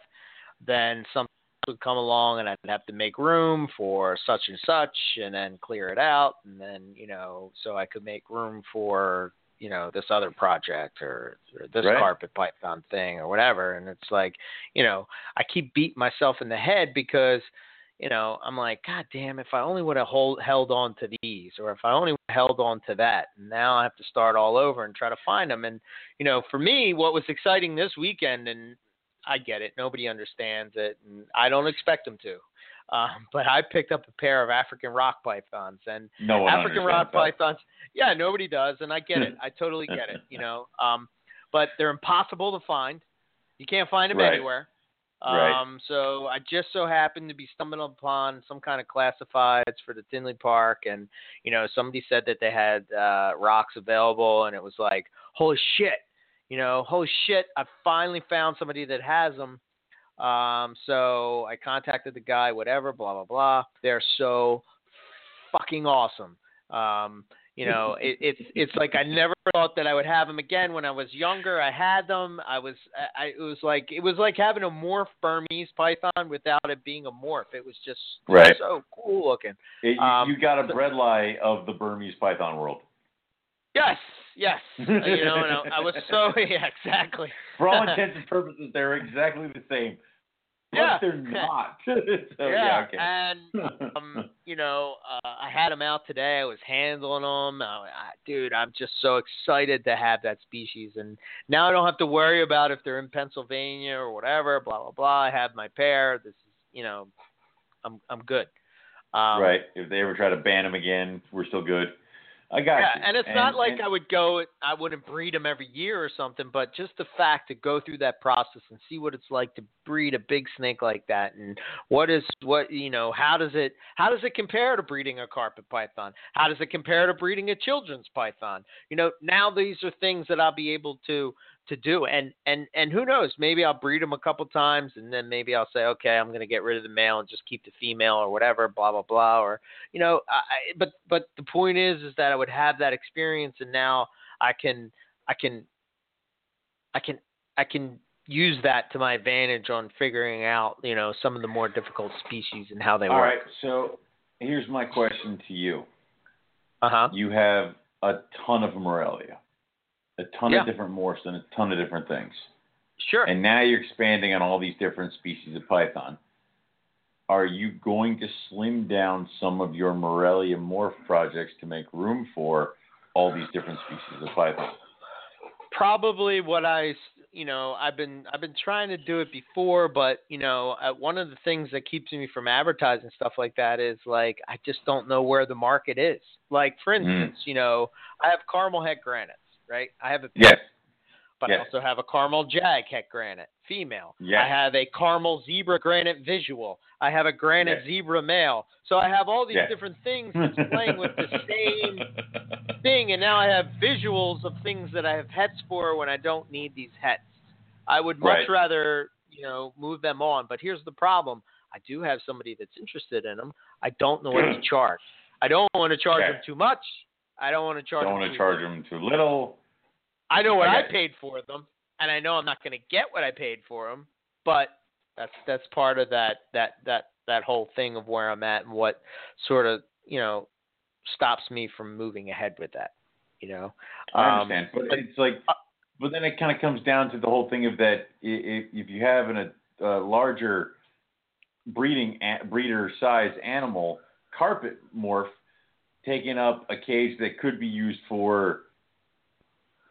then something would come along and I'd have to make room for such and such and then clear it out and then, you know, so I could make room for you know this other project or, or this Right. carpet python thing or whatever. And it's like you know i keep beating myself in the head because you know i'm like god damn if i only would have hold, held on to these or if i only held on to that and now i have to start all over and try to find them and you know for me what was exciting this weekend and i get it nobody understands it and i don't expect them to um, <laughs> but I picked up a pair of African rock pythons, and No African rock that. pythons. Yeah, nobody does, and I get it. I totally get it. You know, <laughs> um, but they're impossible to find. You can't find them Right. anywhere. Right. Um, so I just so happened to be stumbling upon some kind of classifieds for the Tinley Park, and you know, somebody said that they had uh, rocks available, and it was like, holy shit, you know, holy shit, I finally found somebody that has them. Um, so I contacted the guy, whatever, blah blah blah. They're so fucking awesome. Um, you know, <laughs> it, it's it's like I never thought that I would have them again. When I was younger, I had them. I was, I, I- it was like it was like having a morph Burmese python without it being a morph. It was just Right. so cool looking. It, you, Um, you got a bredli of the Burmese python world. Yes, yes. <laughs> you know, and I, I was so <laughs> yeah, exactly. For all intents and purposes, they're exactly the same. Yeah. they're not. <laughs> so, yeah, okay. and <laughs> um, you know, uh, I had them out today. I was handling them. I, I, dude, I'm just so excited to have that species, and now I don't have to worry about if they're in Pennsylvania or whatever. Blah blah blah. I have my pair. This is, you know, I'm I'm good. Um, right. If they ever try to ban them again, we're still good. I got Yeah, you. and it's not like and- I would go. I wouldn't breed them every year or something, but just the fact to go through that process and see what it's like to breed a big snake like that, and what is what you know, how does it how does it compare to breeding a carpet python? How does it compare to breeding a children's python? You know, now these are things that I'll be able to to do, and and and who knows? Maybe I'll breed them a couple times, and then maybe I'll say, okay, I'm going to get rid of the male and just keep the female or whatever, blah blah blah, or you know, I, but but the point is, is that I would have that experience, and now I can, I can, I can, I can use that to my advantage on figuring out, you know, some of the more difficult species and how they All work. right. So here's my question to you. Uh huh. You have a ton of Morelia, a ton Yeah. of different morphs, and a ton of different things. Sure. And now you're expanding on all these different species of python. Are you going to slim down some of your Morelia morph projects to make room for all these different species of python? probably what I you know, I've been I've been trying to do it before, but you know, uh, one of the things that keeps me from advertising stuff like that is like I just don't know where the market is. Like for Mm. instance, you know, I have caramel head granites, right? I have a Yes. but Yes. I also have a caramel jag het granite female. Yes. I have a caramel zebra granite visual. I have a granite Yes. zebra male. So I have all these different things <laughs> that's playing with the same thing, and now I have visuals of things that I have hets for when I don't need these hets. I would much Right. rather, you know, move them on. But here's the problem: I do have somebody that's interested in them. I don't know what to <clears throat> charge. I don't want to charge Okay. them too much I don't want to charge. Don't want to charge little. them too little. I know what I I, paid for them, and I know I'm not going to get what I paid for them. But that's that's part of that that that that whole thing of where I'm at and what sort of you know stops me from moving ahead with that. You know. I Um, understand, but but- it's like, uh, but then it kind of comes down to the whole thing of that if, if you have an, a, larger breeding a, breeder size animal, carpet morph, taking up a cage that could be used for,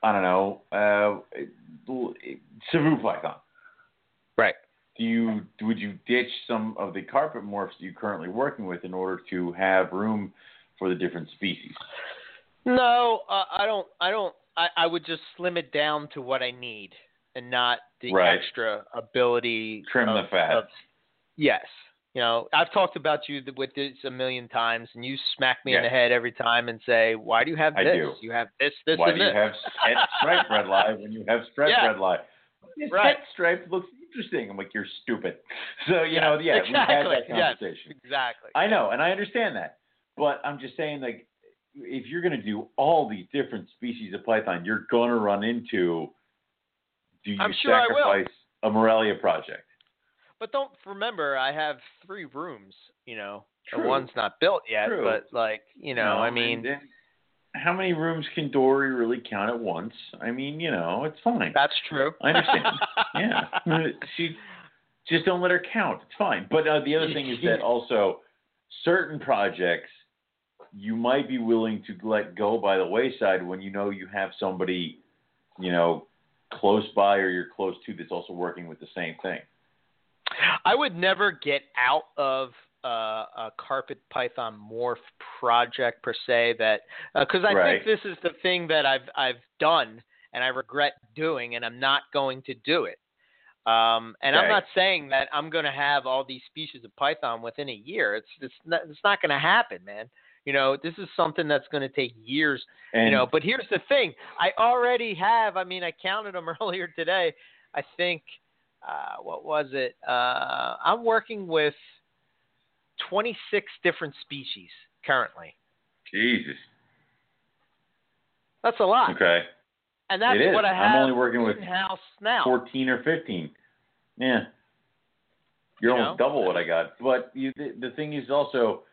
I don't know, uh, python. Right. Do you would you ditch some of the carpet morphs you're currently working with in order to have room for the different species? No, uh, I don't. I don't. I, I would just slim it down to what I need, and not the Right. extra ability. Trim of, the fat. of- yes. You know, I've talked about you with this a million times, and you smack me in the head every time and say, "Why do you have this? You have this, this, Why and do you have stripe red <laughs> lie when you have striped Yeah. red lie? This Right. stripe looks interesting. I'm like, you're stupid. <laughs> So you Yeah, know, yeah, we've had exactly. that Yes. conversation. exactly. I know, and I understand that, but I'm just saying, like, if you're going to do all these different species of python, you're going to run into. Do you I'm sure I will. sacrifice a Morelia project? But don't remember, I have three rooms. You know, True. one's not built yet. True. But like, you know, I mean, then how many rooms can Dory really count at once? I mean, you know, it's fine. that's true. I understand. <laughs> yeah. She just don't let her count. It's fine. But uh, the other thing is that <laughs> also certain projects you might be willing to let go by the wayside when you know you have somebody, you know, close by or you're close to that's also working with the same thing. I would never get out of uh, a carpet python morph project per se. That because I Right. think this is the thing that I've I've done and I regret doing, and I'm not going to do it. Um, and I'm not saying that I'm going to have all these species of python within a year. It's it's not, it's not going to happen, man. You know, this is something that's going to take years And you know but here's the thing i already have i mean i counted them <laughs> earlier today i think uh what was it uh i'm working with 26 different species currently Jesus. that's a lot Okay. and that's what i have I'm only working with house now 14 or 15. Yeah. You're You almost know? double what I got. But you, the, the thing is also,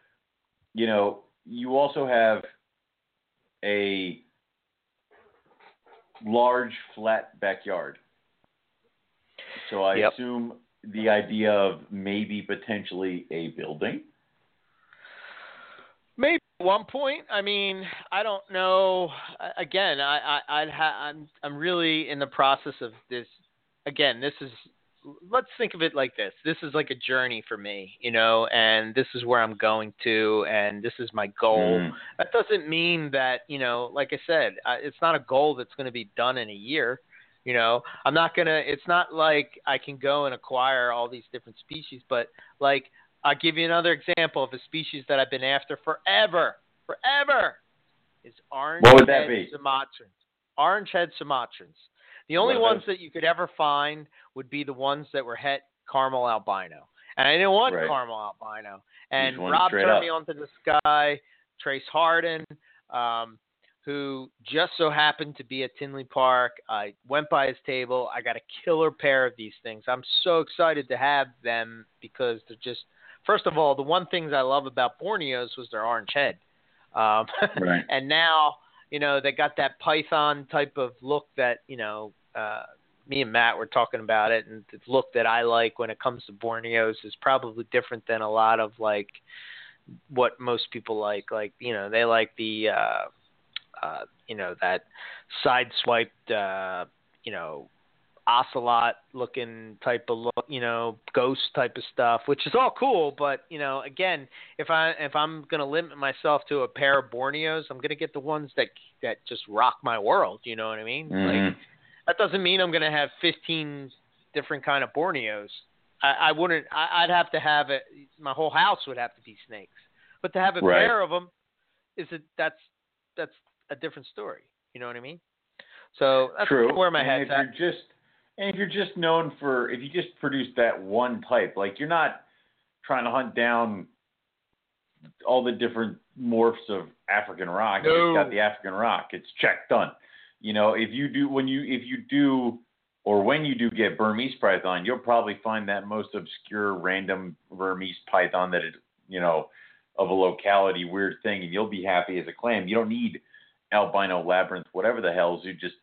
you know, you also have a large flat backyard. So I Yep. assume the idea of maybe potentially a building. Maybe at one point. I mean, I don't know. Again, I, I I'd ha- I'm I'm really in the process of this. Again, this is. Let's think of it like this. This is like a journey for me, you know, and this is where I'm going to, and this is my goal. Mm. That doesn't mean that, you know, like I said, I, it's not a goal that's going to be done in a year. You know, I'm not gonna. It's not like I can go and acquire all these different species, but like I'll give you another example of a species that I've been after forever, forever, is orange What would that head be? Sumatrans. Orange head Sumatrans. The only ones that you could ever find would be the ones that were het caramel albino, and I didn't want Right. caramel albino. And Rob turned up. me onto this guy, Trace Harden, um, who just so happened to be at Tinley Park. I went by his table. I got a killer pair of these things. I'm so excited to have them because they're just. First of all, the one things I love about Borneos was their orange head, um, Right. <laughs> and now you know they got that python type of look that you know. Uh, me and Matt were talking about it, and the look that I like when it comes to Borneos is probably different than a lot of like what most people like. Like you know, they like the uh, uh, you know that side swiped uh, you know ocelot looking type of look, you know, ghost type of stuff, which is all cool. But you know, again, if I if I'm gonna limit myself to a pair of Borneos, I'm gonna get the ones that that just rock my world. You know what I mean? Like Mhm. that doesn't mean I'm gonna have 15 different kind of Borneos. I, I wouldn't. I, I'd have to have it. My whole house would have to be snakes. But to have a Right. pair of them, is it? That's that's a different story. You know what I mean? So that's True. where my and head's if at. you're just and if you're just known for if you just produce that one type, like you're not trying to hunt down all the different morphs of African rock. No. It's got the African rock. It's check done. You know, if you do when you if you do or when you do get Burmese python, you'll probably find that most obscure random Burmese python that is you know of a locality weird thing, and you'll be happy as a clam. You don't need albino labyrinth, whatever the hell. You just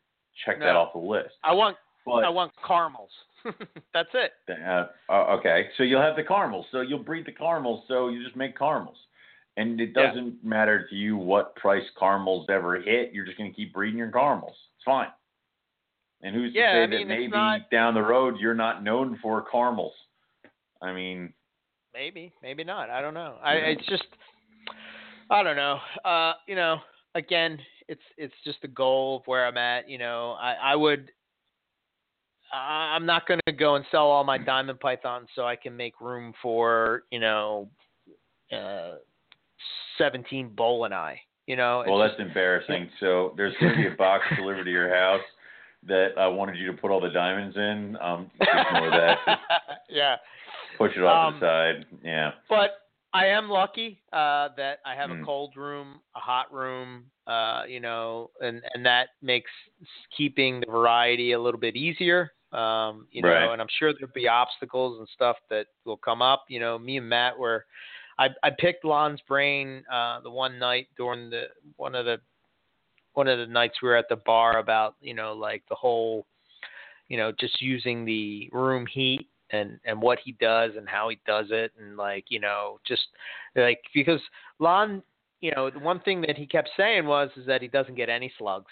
check that off the list. I want But I want caramels. <laughs> That's it. uh, uh, okay, so you'll have the caramels. So you'll breed the caramels. So you just make caramels, and it doesn't matter to you what price caramels ever hit. You're just going to keep breeding your caramels. It's fine. And who's Yeah, to say I mean, that maybe not- down the road you're not known for caramels? I mean, Maybe, maybe not. I don't know. I it's just I don't know. Uh, you know, again, it's it's just the goal of where I'm at. You know, I I would. I- I'm not going to go and sell all my diamond pythons so I can make room for you know, uh, 17 bull and I. You know, well, that's embarrassing. So there's going to be a box <laughs> delivered to your house that I wanted you to put all the diamonds in. Um, ignore that. <laughs> Yeah. push it off Um, the side. Yeah. But I am lucky uh, that I have Mm. a cold room, a hot room, uh, you know, and and that makes keeping the variety a little bit easier. Um, you know, and I'm sure there'll be obstacles and stuff that will come up. You know, me and Matt were, I I picked Lon's brain uh, the one night during the one of the one of the nights we were at the bar about you know like the whole, you know, just using the room heat and and what he does and how he does it and like you know just like because Lon you know the one thing that he kept saying was is that he doesn't get any slugs.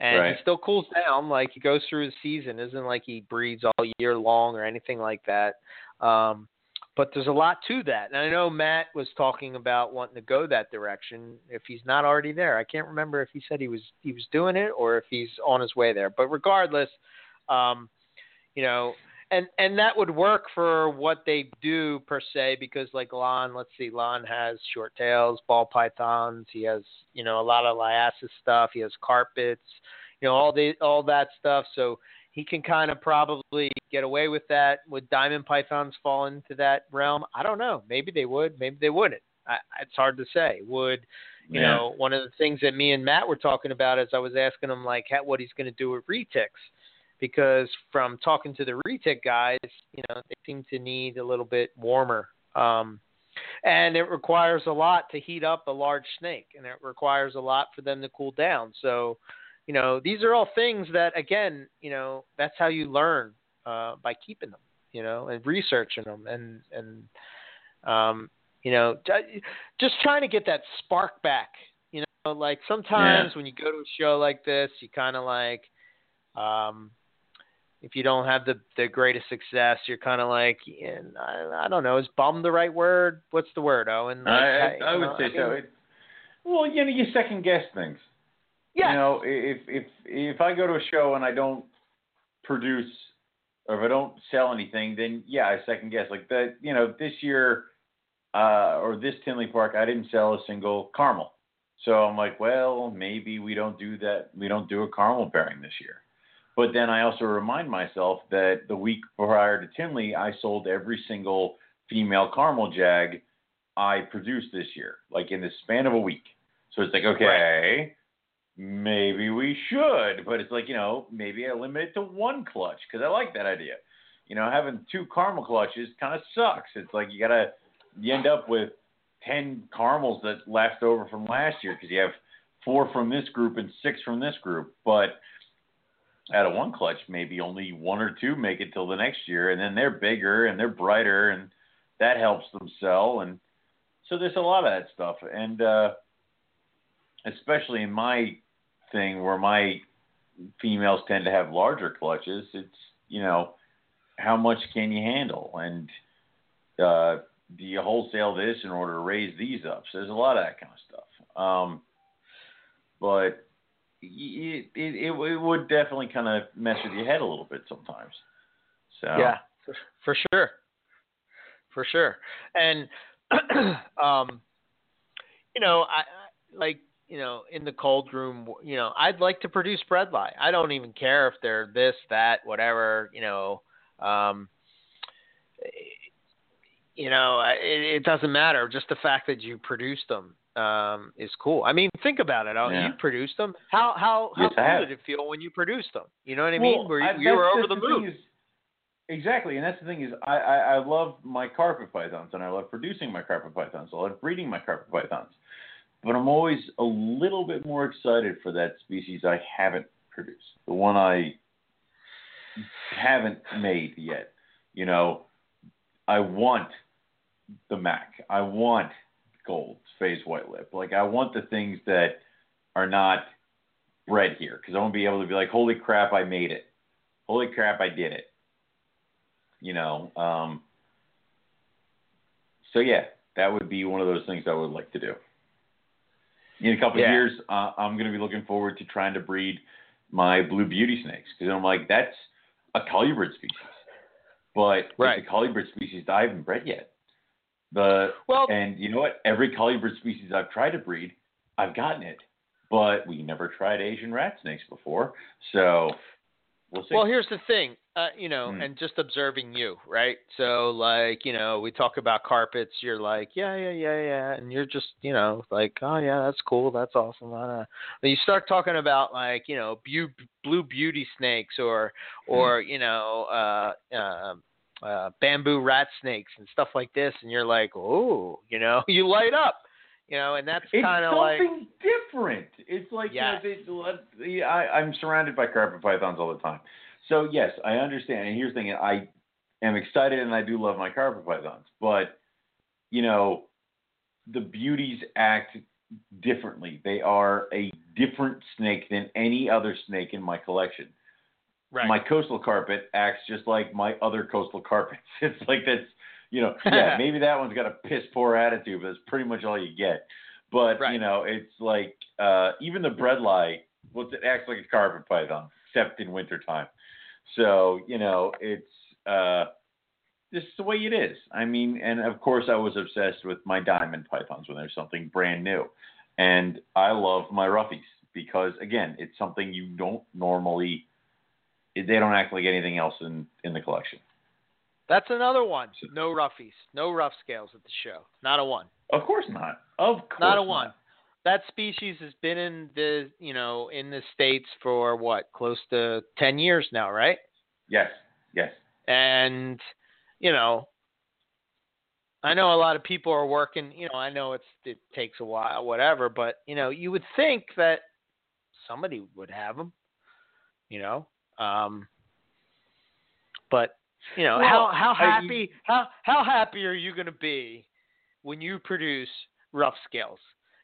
And Right. he still cools down like he goes through his season isn't like he breeds all year long or anything like that. Um but there's a lot to that. And I know Matt was talking about wanting to go that direction if he's not already there. I can't remember if he said he was he was doing it or if he's on his way there. But regardless um you know and and that would work for what they do per se because like Lon, let's see, Lon has short tails, ball pythons. He has you know a lot of liasis stuff. He has carpets, you know all the all that stuff. So he can kind of probably get away with that. Would diamond pythons fall into that realm? I don't know. Maybe they would. Maybe they wouldn't. I, it's hard to say. Would you Yeah. know one of the things that me and Matt were talking about as I was asking him like what he's going to do with retics because from talking to the retic guys, you know, they seem to need a little bit warmer. Um, and it requires a lot to heat up a large snake, and it requires a lot for them to cool down. So, you know, these are all things that, again, you know, that's how you learn uh, by keeping them, you know, and researching them, and and um, you know, just trying to get that spark back. You know, like sometimes when you go to a show like this, you kind of like, um, if you don't have the the greatest success, you're kind of like, yeah, I, I don't know, is bum the right word? What's the word, Owen? Like, I, I, I would know, say I so. It, well, you know, you second guess things. Yes. You know, if if if I go to a show and I don't produce or if I don't sell anything, then yeah, I second guess. Like that, you know this year uh, or this Tinley Park, I didn't sell a single caramel. So I'm like, well, maybe we don't do that. We don't do a caramel pairing this year. But then I also remind myself that the week prior to Tinley, I sold every single female caramel jag I produced this year, like in the span of a week. So it's like, okay, maybe we should, but it's like, you know, maybe I limit it to one clutch because I like that idea. You know, having two caramel clutches kind of sucks. It's like you gotta, you end up with ten caramels that left over from last year because you have four from this group and six from this group, but out of one clutch, maybe only one or two make it till the next year, and then they're bigger and they're brighter, and that helps them sell. And so there's a lot of that stuff, and uh, especially in my thing where my females tend to have larger clutches, it's you know how much can you handle, and uh, do you wholesale this in order to raise these up? So there's a lot of that kind of stuff. Um, but it, it, it, would definitely kind of mess with your head a little bit sometimes. So Yeah, for, sure, for sure. And <clears throat> um, you know, I, I like you know in the cold room. You know, I'd like to produce bredli. I don't even care if they're this, that, whatever. You know, um, you know, it, it doesn't matter. Just the fact that you produced them um, is cool. I mean, think about it. Oh, Yeah. You produced them. How how how Yes, cool did it feel when you produced them? You know what I Well, mean? Where you, I- you were over the that's thing moon. is- exactly, and that's the thing is, I, I I love my carpet pythons, and I love producing my carpet pythons. I love breeding my carpet pythons, but I'm always a little bit more excited for that species I haven't produced, the one I haven't made yet. You know, I want the Mac. I want gold phase white lip. Like I want the things that are not bred here because I want to be able to be like, holy crap, I made it. Holy crap, I did it. You know. Um, so yeah, that would be one of those things I would like to do. In a couple Yeah. of years, uh, I'm going to be looking forward to trying to breed my blue beauty snakes because I'm like, that's a colubrid species, but Right. it's a colubrid species that I haven't bred yet. The Well, and you know what? Every colubrid species I've tried to breed, I've gotten it. But we never tried Asian rat snakes before. So we'll see. Well, here's the thing, uh, you know, Hmm. and just observing you, right? So, like, you know, we talk about carpets. You're like, yeah, yeah, yeah, yeah, and you're just, you know, like, oh yeah, that's cool, that's awesome. Uh, you start talking about like, you know, blue beauty snakes or, or you know, uh, uh, bamboo rat snakes and stuff like this, and you're like, oh, <laughs> you know, you light up, you know, and that's kind of like, something different. It's like Yes. you know, they, I, I'm surrounded by carpet pythons all the time. So yes, I understand. And here's the thing: I am excited, and I do love my carpet pythons. But you know, the beauties act differently. They are a different snake than any other snake in my collection. Right, my coastal carpet acts just like my other coastal <laughs> carpets. It's like that's you know, yeah, <laughs> maybe that one's got a piss poor attitude, but that's pretty much all you get. But Right. you know, it's like uh even the bredli, well, it acts like a carpet python, except in wintertime. So, you know, it's uh this is the way it is. I mean, and of course I was obsessed with my diamond pythons when there's something brand new. And I love my roughies because again, it's something you don't normally they don't act like anything else in in the collection. that's another one. No roughies, no rough scales at the show, not a one. Of course not. Of course not a one. That species has been in the you know in the states for what close to ten years now, right? Yes. Yes. And you know, I know a lot of people are working. You know, I know it's it takes a while, whatever, but you know, you would think that somebody would have them. You know, um, but you know Well, how how I- happy how how happy are you going to be when you produce rough scales?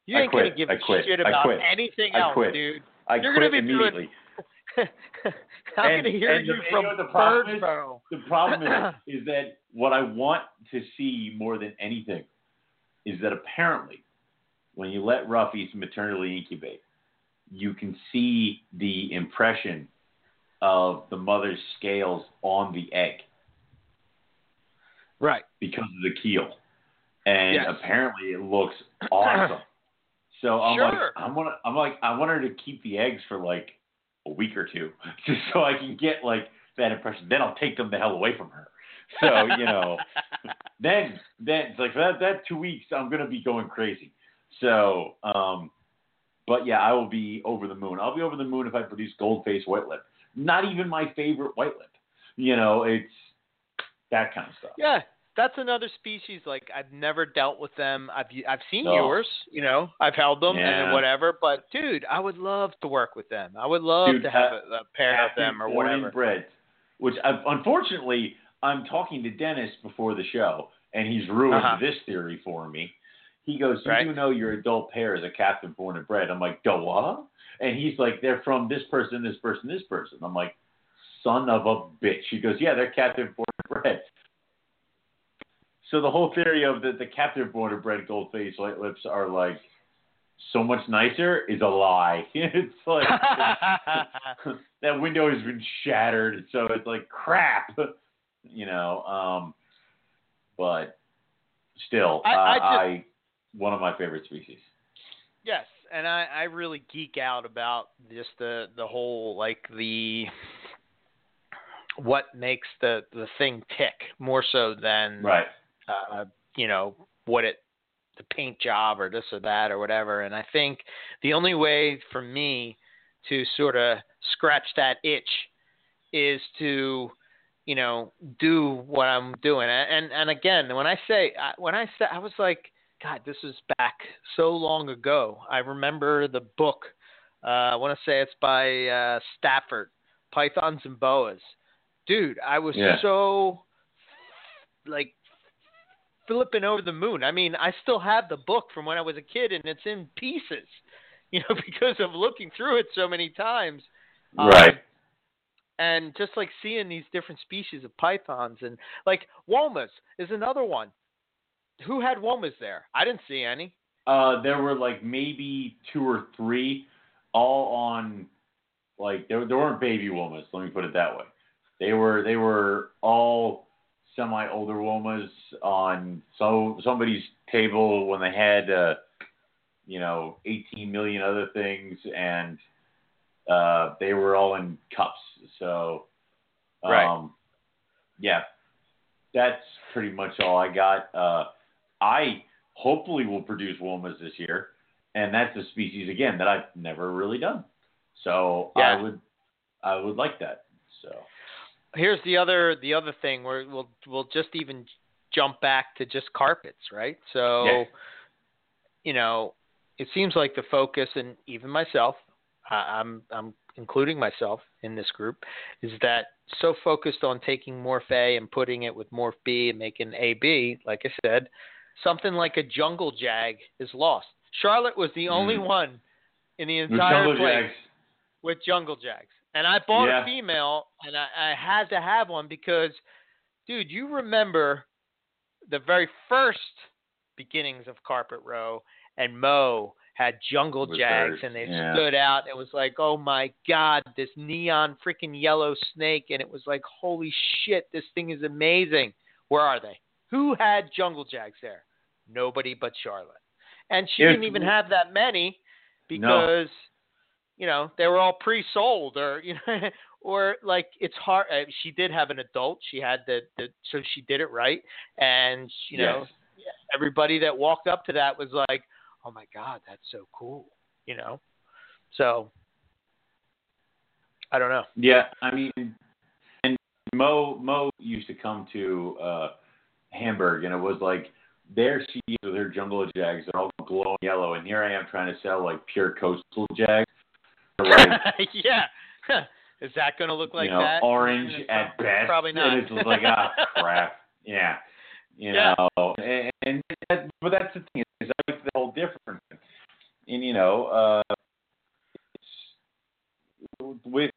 You ain't going to give I a quit. shit about anything I else, quit. dude. I You're gonna be doing- <laughs> I'm And- going to hear and the- you and you from know the problem is? The problem is, is that what I want to see more than anything is that apparently, when you let roughies maternally incubate, you can see the impression of the mother's scales on the egg Right. because of the keel, and Yes. apparently it looks <clears throat> awesome. So I'm like, I'm gonna, I'm like, I want her to keep the eggs for like a week or two, <laughs> just so I can get like that impression. Then I'll take them the hell away from her. So you know, <laughs> then then it's like for that that two weeks, I'm gonna be going crazy. So, um, but yeah, I will be over the moon. I'll be over the moon if I produce gold face white lip. Not even my favorite white lip. You know, it's that kind of stuff. Yeah, that's another species. Like I've never dealt with them. I've I've seen No. yours. You know, I've held them and Yeah. then whatever. But dude, I would love to work with them. I would love Dude, to have uh, a, a pair of them or born whatever. and bred, which I, unfortunately I'm talking to Dennis before the show, and he's ruined Uh-huh. this theory for me. He goes, "You Right. do know your adult pair is a captive born and bred?" I'm like, "Duh, what?" And he's like, "They're from this person, this person, this person." I'm like, "Son of a bitch." He goes, "Yeah, they're captive and bred." So the whole theory of that the captive and bred gold face white lips are like so much nicer is a lie. <laughs> it's like <laughs> that window has been shattered, so it's like crap, <laughs> you know. Um, but still, I- uh, I just- I one of my favorite species. Yes, and I, I really geek out about just the the whole like the what makes the the thing tick more so than Right. uh, you know, what it, the paint job or this or that or whatever. And I think the only way for me to sort of scratch that itch is to, you know, do what I'm doing. And and again, when I say when I said I was like, God, this is back so long ago. I remember the book. Uh, I want to say it's by uh, Stafford, Pythons and Boas. Dude, I was Yeah. so like flipping over the moon. I mean, I still have the book from when I was a kid, and it's in pieces. <laughs> You know, because of looking through it so many times. Um, Right. and just like seeing these different species of pythons and like womas is another one. Who had womas there? I didn't see any. Uh, there were like maybe two or three, all on like there there weren't baby womas. Let me put it that way. They were they were all semi older womas on so somebody's table when they had uh, you know 18 million other things and uh, they were all in cups. So um, Right. yeah, that's pretty much all I got. Uh, I hopefully will produce womas this year, and that's a species again that I've never really done. So Yeah. I would I would like that. So Here's the other the other thing where we'll we'll just even jump back to just carpets, right? So Yeah. you know, it seems like the focus and even myself, I, I'm I'm including myself in this group, is that so focused on taking Morph A and putting it with Morph B and making AB, like I said, something like a jungle jag is lost. Charlotte was the only Mm. one in the entire jungle place jags, with jungle jags. And I bought Yeah. a female and I, I had to have one because dude, you remember the very first beginnings of Carpet Row and Mo had jungle With jags and they yeah. stood out. It was like, oh my God, this neon freaking yellow snake. And it was like, holy shit, this thing is amazing. Where are they? Who had jungle jags there? Nobody but Charlotte. And she didn't even have that many because, you know, they were all pre sold or, <laughs> you know, or like it's hard. Uh, she did have an adult. She had the, the so she did it right. And, you know, everybody that walked up to that was like, "Oh my god, that's so cool," you know. So I don't know. Yeah, I mean, and Mo Mo used to come to uh, Hamburg, and it was like there she is with her jungle jags. They're all glowing yellow, and here I am trying to sell like pure coastal jags. <laughs> Like yeah. <laughs> Is that going to look like you know, that? orange at best. Probably not. And it's like, ah, <laughs> crap. Yeah. You Yeah. know, and, and that, but that's the thing is I like the whole difference. And you know, uh, with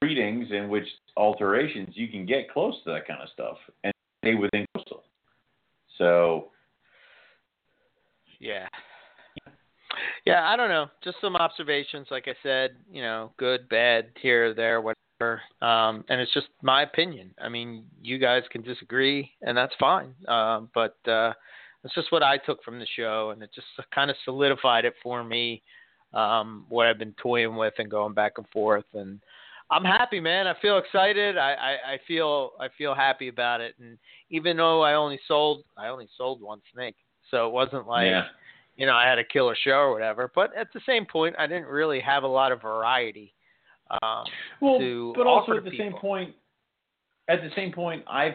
readings and which alterations you can get close to that kind of stuff and stay within coastal. So Yeah. Yeah, I don't know. Just some observations, like I said, you know, good, bad, here, there, whatever. Um, and it's just my opinion. I mean, you guys can disagree, and that's fine. Um, but uh, it's just what I took from the show, and it just kind of solidified it for me. Um, what I've been toying with and going back and forth, and I'm happy, man. I feel excited. I, I, I feel I feel happy about it. And even though I only sold I only sold one snake, so it wasn't like yeah. you know, I had a killer show or whatever. But at the same point, I didn't really have a lot of variety. Um, Well, to but also offer at to the same point, at the same point, I've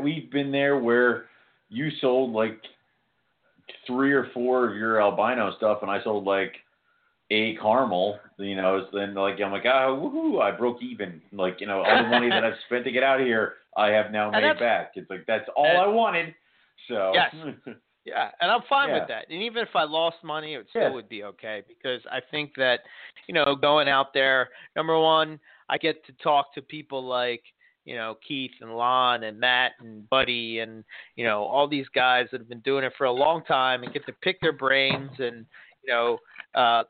we've been there where you sold like three or four of your albino stuff, and I sold like a caramel. You know, then like I'm like, ah, woohoo! I broke even. Like you know, all the money that I've <laughs> spent to get out here, I have now made back. It's like that's all I wanted. So Yes. <laughs> yeah, and I'm fine Yeah. with that. And even if I lost money, it still would be okay because I think that, you know, going out there, number one, I get to talk to people like, you know, Keith and Lon and Matt and Buddy and, you know, all these guys that have been doing it for a long time and get to pick their brains and, you know, uh,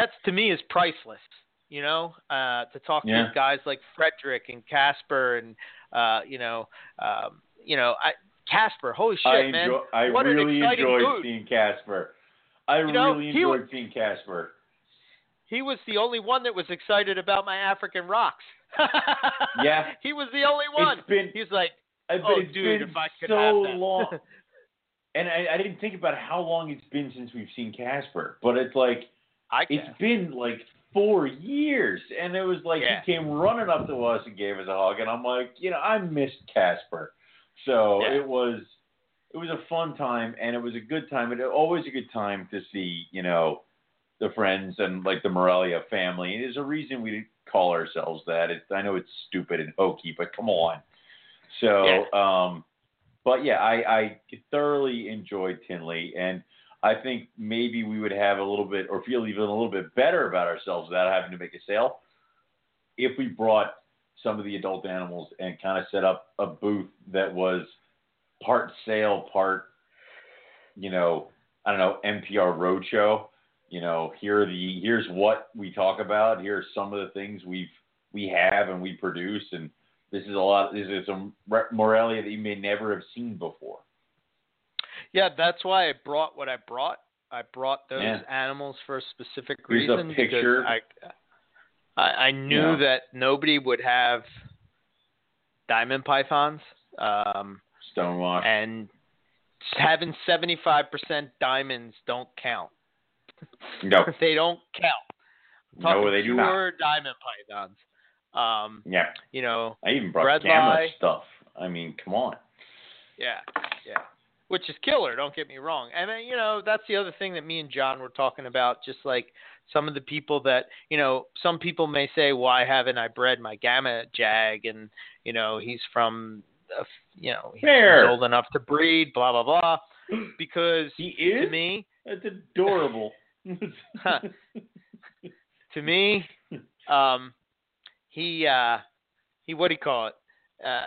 that's to me is priceless. You know, uh, to talk Yeah. to guys like Frederick and Casper and, uh, you know, um, you know, I, Casper, holy shit, I man! enjoy, I what really enjoyed dude. seeing Casper. I You know, really enjoyed was- seeing Casper. He was the only one that was excited about my African rocks. <laughs> Yeah. he was the only one. It's been He's like, I, but Oh, it's dude, been if I could so have that. long. <laughs> and I, I didn't think about how long it's been since we've seen Casper, but it's like I it's guess. been like four years, and it was like Yeah. he came running up to us and gave us a hug, and I'm like, you know, I missed Casper, so Yeah. it was it was a fun time, and it was a good time, and always a good time to see, you know, the friends and like the Morelia family. And there's a reason we call ourselves that. It, I know it's stupid and hokey, but come on. So, um, but yeah, I, I thoroughly enjoyed Tinley, and I think maybe we would have a little bit, or feel even a little bit better about ourselves without having to make a sale, if we brought some of the adult animals and kind of set up a booth that was part sale, part, you know, I don't know, NPR roadshow. You know, here are the here's what we talk about. Here's some of the things we've we have and we produce, and this is a lot. This is some Morelia that you may never have seen before. Yeah, that's why I brought what I brought. I brought those Yeah. animals for a specific Here's a reason because picture. I, I I knew Yeah. that nobody would have diamond pythons, um, Stonewash. and having seventy five percent diamonds don't count. no, <laughs> they don't count. No, they do not. pure diamond pythons. Um, Yeah, you know, I even brought Red camera lie. stuff. I mean, come on. Yeah, yeah. Which is killer, don't get me wrong. And then, you know, that's the other thing that me and John were talking about, just like some of the people that, you know, some people may say, why haven't I bred my gamma jag? And, you know, he's from, a f you know, he's Fair. old enough to breed, blah, blah, blah. Because He is? to me, That's adorable. <laughs> <laughs> to me, um, he, uh, he, what do you call it? Uh,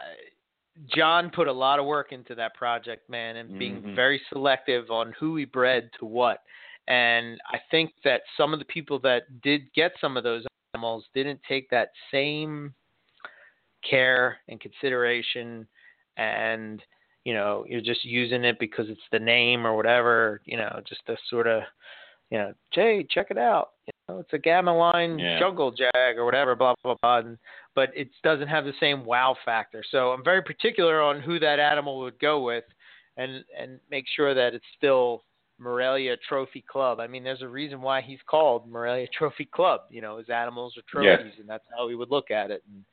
John put a lot of work into that project, man, and being Mhm. very selective on who he bred to what. And I think that some of the people that did get some of those animals didn't take that same care and consideration and you know you're just using it because it's the name or whatever you know just to sort of you know jay check it out you know it's a gamma line Yeah. jungle jag or whatever blah blah blah and, but it doesn't have the same wow factor so i'm very particular on who that animal would go with and and make sure that it's still Morelia Trophy Club. I mean, there's a reason why he's called Morelia Trophy Club. You know, his animals are Yes. trophies, and that's how he would look at it. And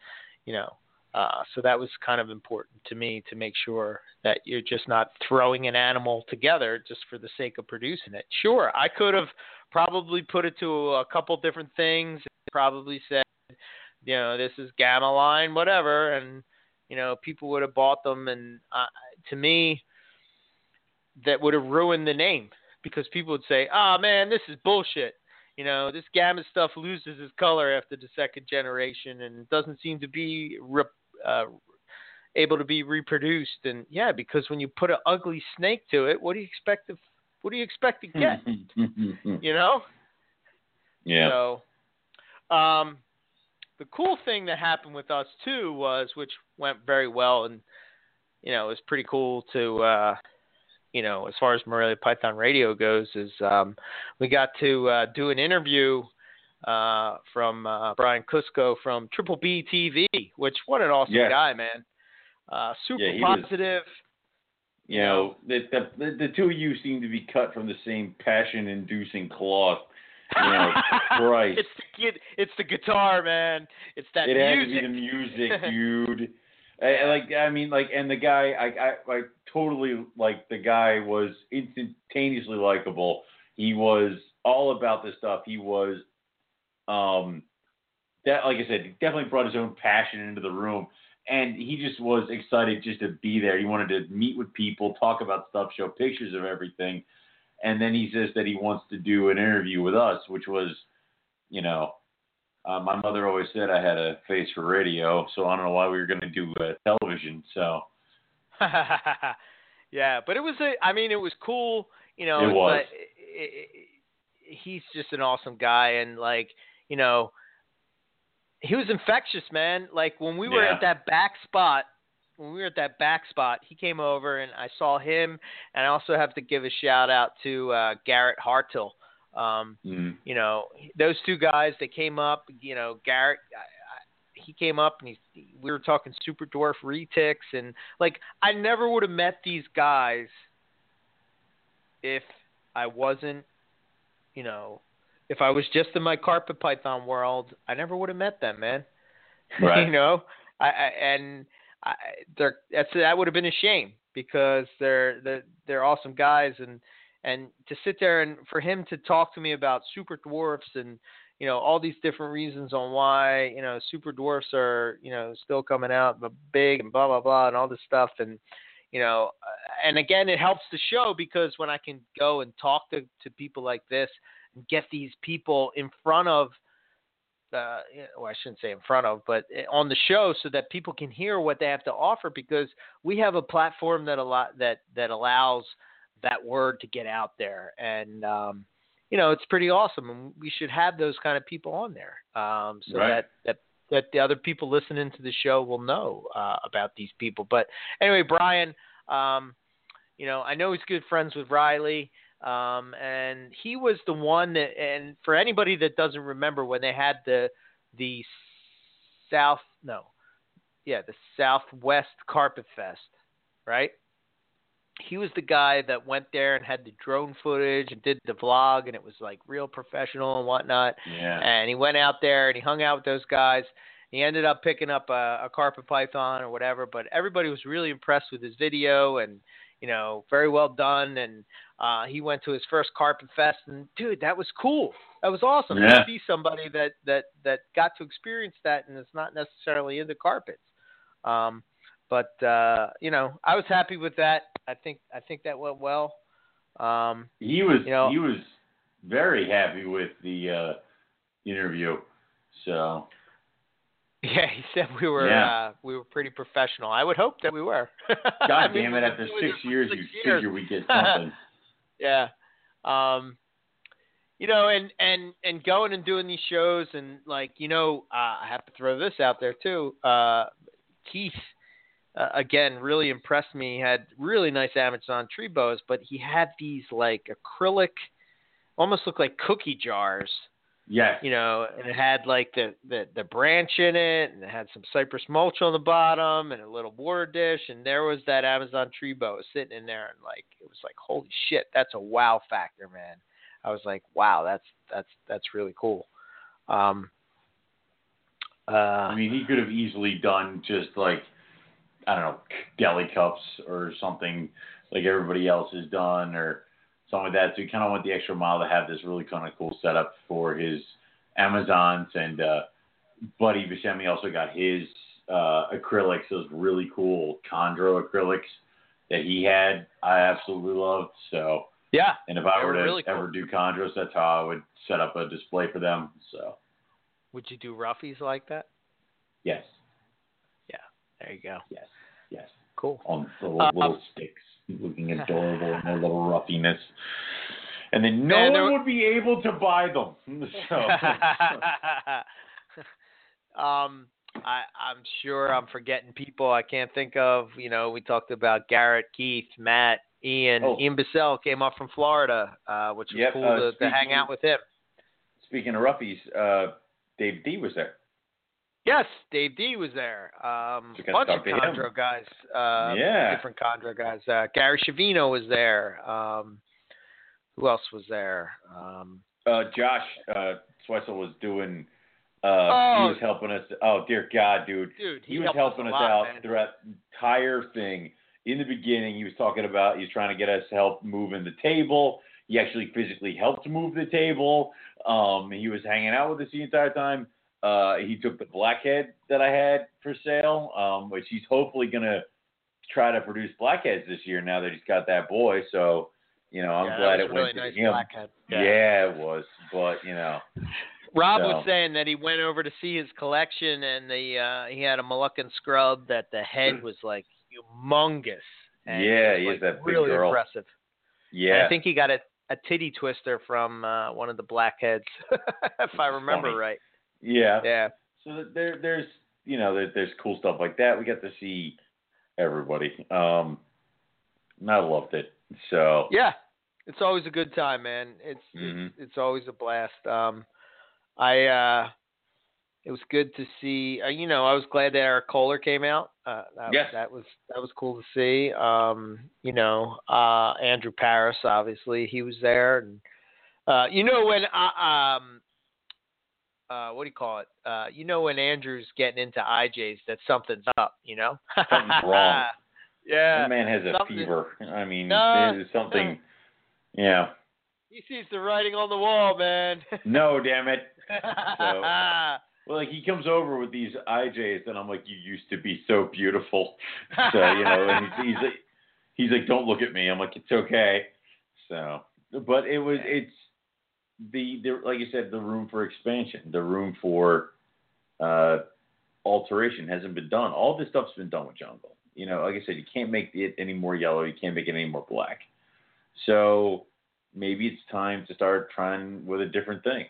you know, uh, so that was kind of important to me to make sure that you're just not throwing an animal together just for the sake of producing it. Sure, I could have probably put it to a couple different things. Probably said, you know, this is Gamma Line, whatever, and you know, people would have bought them. And uh, to me, that would have ruined the name because people would say, "Ah, man, this is bullshit." You know, this gamma stuff loses its color after the second generation and doesn't seem to be re- uh, able to be reproduced. And yeah, because when you put an ugly snake to it, what do you expect to what do you expect to get? <laughs> you know? yeah. So, um, the cool thing that happened with us too was, which went very well, and you know, it was pretty cool to, uh, you know, as far as Morelia Python Radio goes, is um, we got to uh, do an interview uh, from uh, Brian Cusco from Triple B TV, which what an awesome Yes. guy, man. Uh, super Yeah, he was- positive. You know, the, the the two of you seem to be cut from the same passion-inducing cloth. You know, <laughs> Christ. it's the kid, it's the guitar, man. It's that it had to be the music, <laughs> dude. I, I like, I mean, like, and the guy, I, I, I totally like the guy was instantaneously likable. He was all about this stuff. He was, um, that, like I said, definitely brought his own passion into the room, and he just was excited just to be there. He wanted to meet with people, talk about stuff, show pictures of everything, and then he says that he wants to do an interview with us, which was, you know, uh, my mother always said I had a face for radio, so I don't know why we were going to do uh, television. So <laughs> yeah, but it was a. I mean, it was cool. You know, It was. But it, it, he's just an awesome guy, and like you know, he was infectious, man. Like when we were Yeah. at that back spot. When we were at that back spot, he came over and I saw him, and I also have to give a shout out to uh, Garrett Hartill. Um, mm, you know those two guys that came up you know garrett I, I, he came up and he we were talking super dwarf retics and like I never would have met these guys if I wasn't, you know, if I was just in my carpet python world, I never would have met them, man. <laughs> Right. you know, I, I and I, they're that's that would have been a shame because they're they're they're awesome guys. And and to sit there and for him to talk to me about super dwarfs and you know all these different reasons on why you know super dwarfs are you know still coming out but big and blah blah blah and all this stuff. And you know uh, and again it helps the show because when I can go and talk to to people like this and get these people in front of uh, well, I shouldn't say in front of, but eh, on the show, so that people can hear what they have to offer. Because we have a platform that a lot that that allows that word to get out there, and um, you know, it's pretty awesome. And we should have those kind of people on there, um, so Right. that that that the other people listening to the show will know uh, about these people. But anyway, Brian, um, you know, I know he's good friends with Riley. Um, and he was the one that, and for anybody that doesn't remember when they had the, the South, no, yeah, the Southwest Carpet Fest, right? He was the guy that went there and had the drone footage and did the vlog, and it was like real professional and whatnot. Yeah. And he went out there and he hung out with those guys. He ended up picking up a, a carpet python or whatever, but everybody was really impressed with his video and you know very well done. And uh, he went to his first carpet fest, and dude, that was cool. That was awesome Yeah. to see somebody that that that got to experience that and is not necessarily into carpets. Um, but uh, you know, I was happy with that. I think I think that went well. Um, He was You know- he was very happy with the uh, interview. So <laughs> Yeah, he said we were Yeah. uh, we were pretty professional. I would hope that we were. <laughs> I God mean, damn it! After six years, six you years. figure we get <laughs> something. yeah. Um you know, and and and going and doing these shows and like, you know, uh, I have to throw this out there too. Uh Keith uh, again really impressed me. He had really nice Amazon tree boas, but he had these like acrylic almost look like cookie jars yes. you know, and it had like the, the the branch in it, and it had some cypress mulch on the bottom, and a little water dish, and there was that Amazon tree boa sitting in there, and like it was like holy shit, that's a wow factor, man. I was like, wow, that's that's that's really cool. Um, uh, I mean, he could have easily done just like I don't know deli cups or something like everybody else has done or something like that. So he kind of went the extra mile to have this really kind of cool setup for his Amazons and uh, Buddy Buscemi also got his uh, acrylics, those really cool Chondro acrylics that he had. I absolutely loved. So, yeah, and if I were were to really cool. ever do Chondros, that's how I would set up a display for them. So, would you do roughies like that? yes, Yeah. There you go. yes, yes. Cool. on the little, Uh, little sticks, looking <sighs> adorable in their little ruffiness. And then no there one would be able to buy them. <laughs> So, <laughs> um, I, I'm sure I'm forgetting people I can't think of. You know, we talked about Garrett, Keith, Matt, Ian. Oh. Ian Bissell came up from Florida, uh, which was Yep, cool uh, to, to hang out with him. speaking of roughies, uh, Dave D was there. Yes, Dave D was there. Um, So bunch of him. Guys. Uh, Yeah. different Chondro guys. Uh, Gary Shavino was there. Um, who else was there? Um, Uh, Josh uh, Swessel was doing. Uh, Oh. He was helping us. Oh dear God, dude. dude, He, was helping us, lot, out man. throughout the entire thing. In the beginning, he was talking about he was trying to get us help moving the table. He actually physically helped move the table. Um, he was hanging out with us the entire time. Uh, he took the blackhead that I had for sale, um, which he's hopefully gonna try to produce blackheads this year now that he's got that boy. So, you know, I'm Yeah, glad it really went to him. blackhead. Yeah. it was, but you know, Rob So- was saying that he went over to see his collection and the uh he had a Moluccan scrub that the head was like humongous. And Yeah, he is like, that big really girl. impressive. And yeah. I think he got a a titty twister from uh one of the blackheads, <laughs> if I remember funny. right. Yeah. Yeah. So there, there's, you know, there, there's cool stuff like that. We got to see everybody. Um, and I loved it. So Yeah. It's always a good time, man. It's Mhm. it's, it's always a blast. Um I uh it was good to see. Uh, you know, I was glad that Eric Kohler came out. Uh, that, Yes. that was that was cool to see. Um, you know, uh, Andrew Paris, obviously, he was there, and uh, you know when uh, um, uh, what do you call it? Uh, you know when Andrew's getting into IJs, that something's up. You know, Something's <laughs> wrong. yeah, that man has a something- fever. I mean, No, there's something. Yeah. he sees the writing on the wall, man. <laughs> No, damn it. <laughs> Well, like he comes over with these IJs, and I'm like, you used to be so beautiful. So you know, and he's, he's like, he's like, don't look at me. I'm like, it's okay. So, but it was, it's the, the like you said, the room for expansion, the room for uh, alteration hasn't been done. All this stuff's been done with Jungle. You know, like I said, you can't make it any more yellow. You can't make it any more black. So maybe it's time to start trying with a different thing.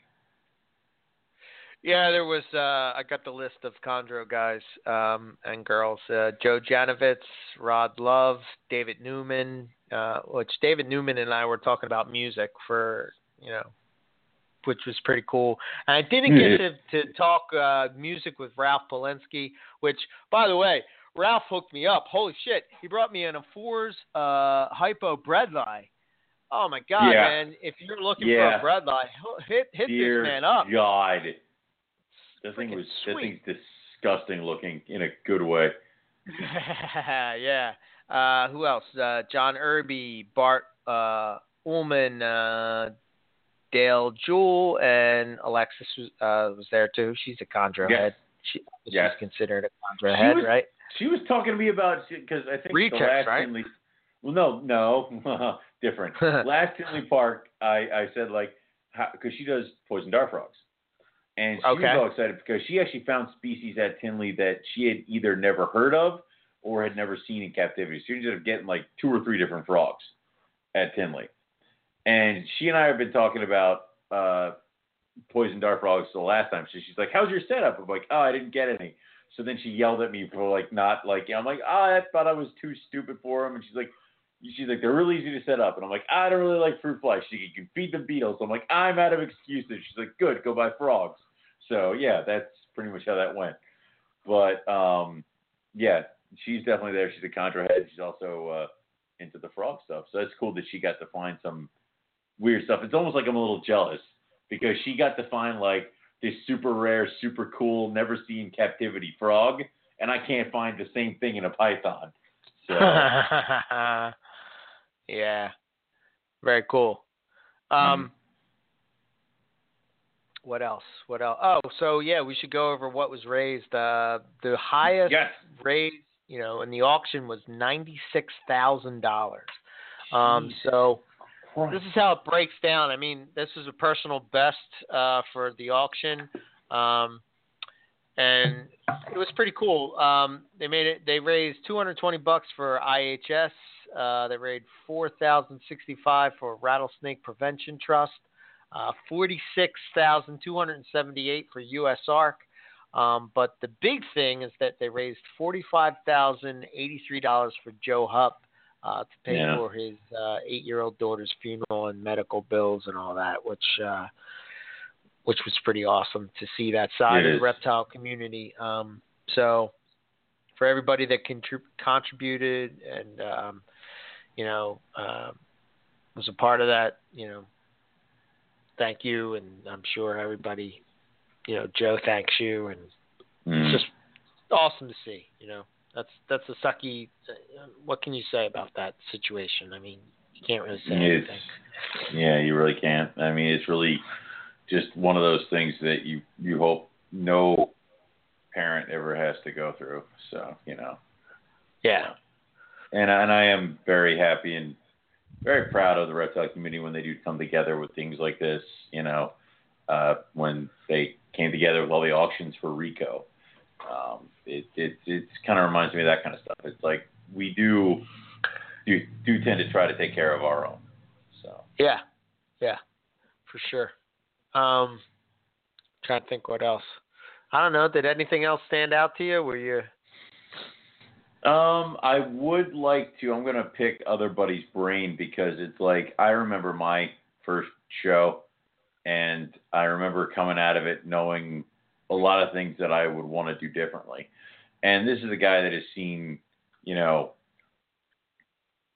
Yeah, there was. Uh, I got the list of Chondro guys um, and girls: uh, Joe Janovitz, Rod Love, David Newman. Uh, which David Newman and I were talking about music for you know, which was pretty cool. And I didn't get to to talk uh, music with Ralph Polensky, which, by the way, Ralph hooked me up. Holy shit, he brought me in a Fours uh, Hypo Bredli. Oh my god, Yeah. man! If you're looking Yeah. for a Bredli, hit hit Dear this man up. God. That thing was that sweet. thing's disgusting looking in a good way. <laughs> yeah. Uh, who else? Uh, John Irby, Bart uh, Ullman, uh, Dale Jewell, and Alexis was, uh, was there too. She's a chondro Yes. head. She, Yes. She's considered a chondro She head, was- right? She was talking to me about because I think Rejects, the last right? Tinley, well, no, no, <laughs> different. <laughs> last Tinley Park, I I said like because she does poison dart frogs, and she Okay. was all excited because she actually found species at Tinley that she had either never heard of or had never seen in captivity. So she ended up getting like two or three different frogs at Tinley, and she and I have been talking about uh, poison dart frogs the last time. So she's like, "How's your setup?" I'm like, "Oh, I didn't get any." So then she yelled at me for like not like I'm like, "Oh, I thought I was too stupid for them," and she's like. She's like, they're really easy to set up. And I'm like, I don't really like fruit flies. She you can feed them beetles. I'm like, I'm out of excuses. She's like, good, go buy frogs. So yeah, that's pretty much how that went. But um, yeah, she's definitely there. She's a chondro head. She's also uh, into the frog stuff. So that's cool that she got to find some weird stuff. It's almost like I'm a little jealous because she got to find like this super rare, super cool, never seen captivity frog, and I can't find the same thing in a python. So <laughs> yeah. Very cool. Um, what else? What else? Oh, so yeah, we should go over what was raised. Uh, the highest yes, raised, you know, in the auction was ninety six thousand dollars. Um, so Christ. this is how it breaks down. I mean, this is a personal best uh, for the auction, um, and it was pretty cool. Um, they made it. They raised 220 bucks for IHS. Uh, they raised 4,065 for Rattlesnake Prevention Trust. Uh, 46,278 for USARK. Um, but the big thing is that they raised $45,083 for Joe Hupp uh, to pay Yeah. for his uh, eight-year-old daughter's funeral and medical bills and all that, which uh, which was pretty awesome to see that side of the reptile community. Um, so for everybody that contrib- contributed and um, you know um, was a part of that, you know, thank you, and I'm sure everybody, you know, Joe thanks you, and Mm. it's just awesome to see. You know, that's that's a sucky. Uh, what can you say about that situation? I mean, you can't really say It's- anything. Yeah, you really can't. I mean, it's really just one of those things that you you hope no parent ever has to go through. So you know, Yeah, and and I am very happy and very proud of the reptile community when they do come together with things like this. You know, uh, when they came together with all the auctions for Rico, um, it it it kind of reminds me of that kind of stuff. It's like we do do do tend to try to take care of our own. So. yeah, yeah, for sure. Um, trying to think what else. I don't know. Did anything else stand out to you? Were you? Um, I would like to. I'm gonna pick other buddy's brain because it's like I remember my first show, and I remember coming out of it knowing a lot of things that I would want to do differently. And this is a guy that has seen, you know,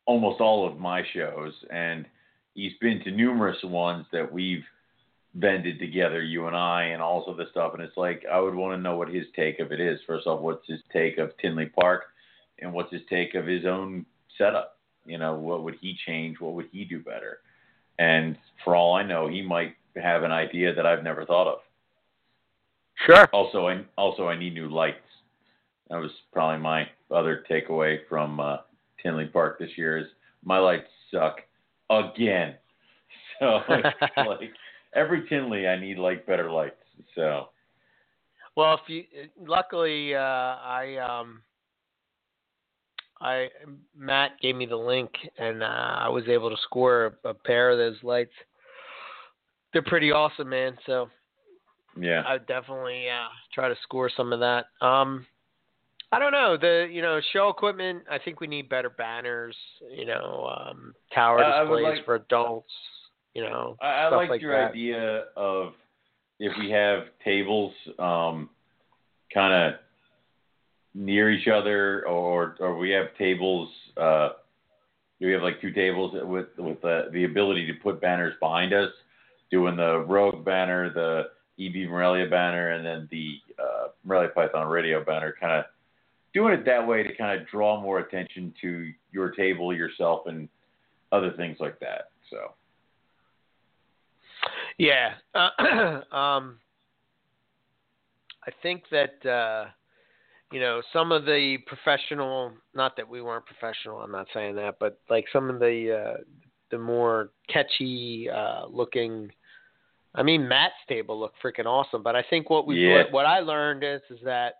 almost all of my shows, and he's been to numerous ones that we've vended together, you and I, and all of this stuff. And it's like I would want to know what his take of it is. First off, what's his take of Tinley Park, and what's his take of his own setup? You know, what would he change? What would he do better? And for all I know, he might have an idea that I've never thought of. Sure. Also, I also I need new lights. That was probably my other takeaway from uh, Tinley Park this year is my lights suck again. <laughs> So <laughs> like every Tinley, I need like better lights. So Well, if you luckily uh, I um I Matt gave me the link and uh, I was able to score a, a pair of those lights. They're pretty awesome, man. So yeah, I would definitely uh, try to score some of that. Um, I don't know the you know show equipment. I think we need better banners. You know, um, tower Uh, displays like- for adults. You know, I, I stuff like like your that. idea of if we have tables um, kind of near each other, or or we have tables. Uh, we have like two tables with with the the ability to put banners behind us, doing the Rogue banner, the EB Morelia banner, and then the uh, Morelia Python Radio banner. Kind of doing it that way to kind of draw more attention to your table, yourself, and other things like that. So. Yeah. Uh, <clears throat> um, I think that uh, you know some of the professional. Not that we weren't professional. I'm not saying that, but like some of the uh, the more catchy uh, looking. I mean, Matt's table looked freaking awesome, but I think what we Yeah. what, I learned is is that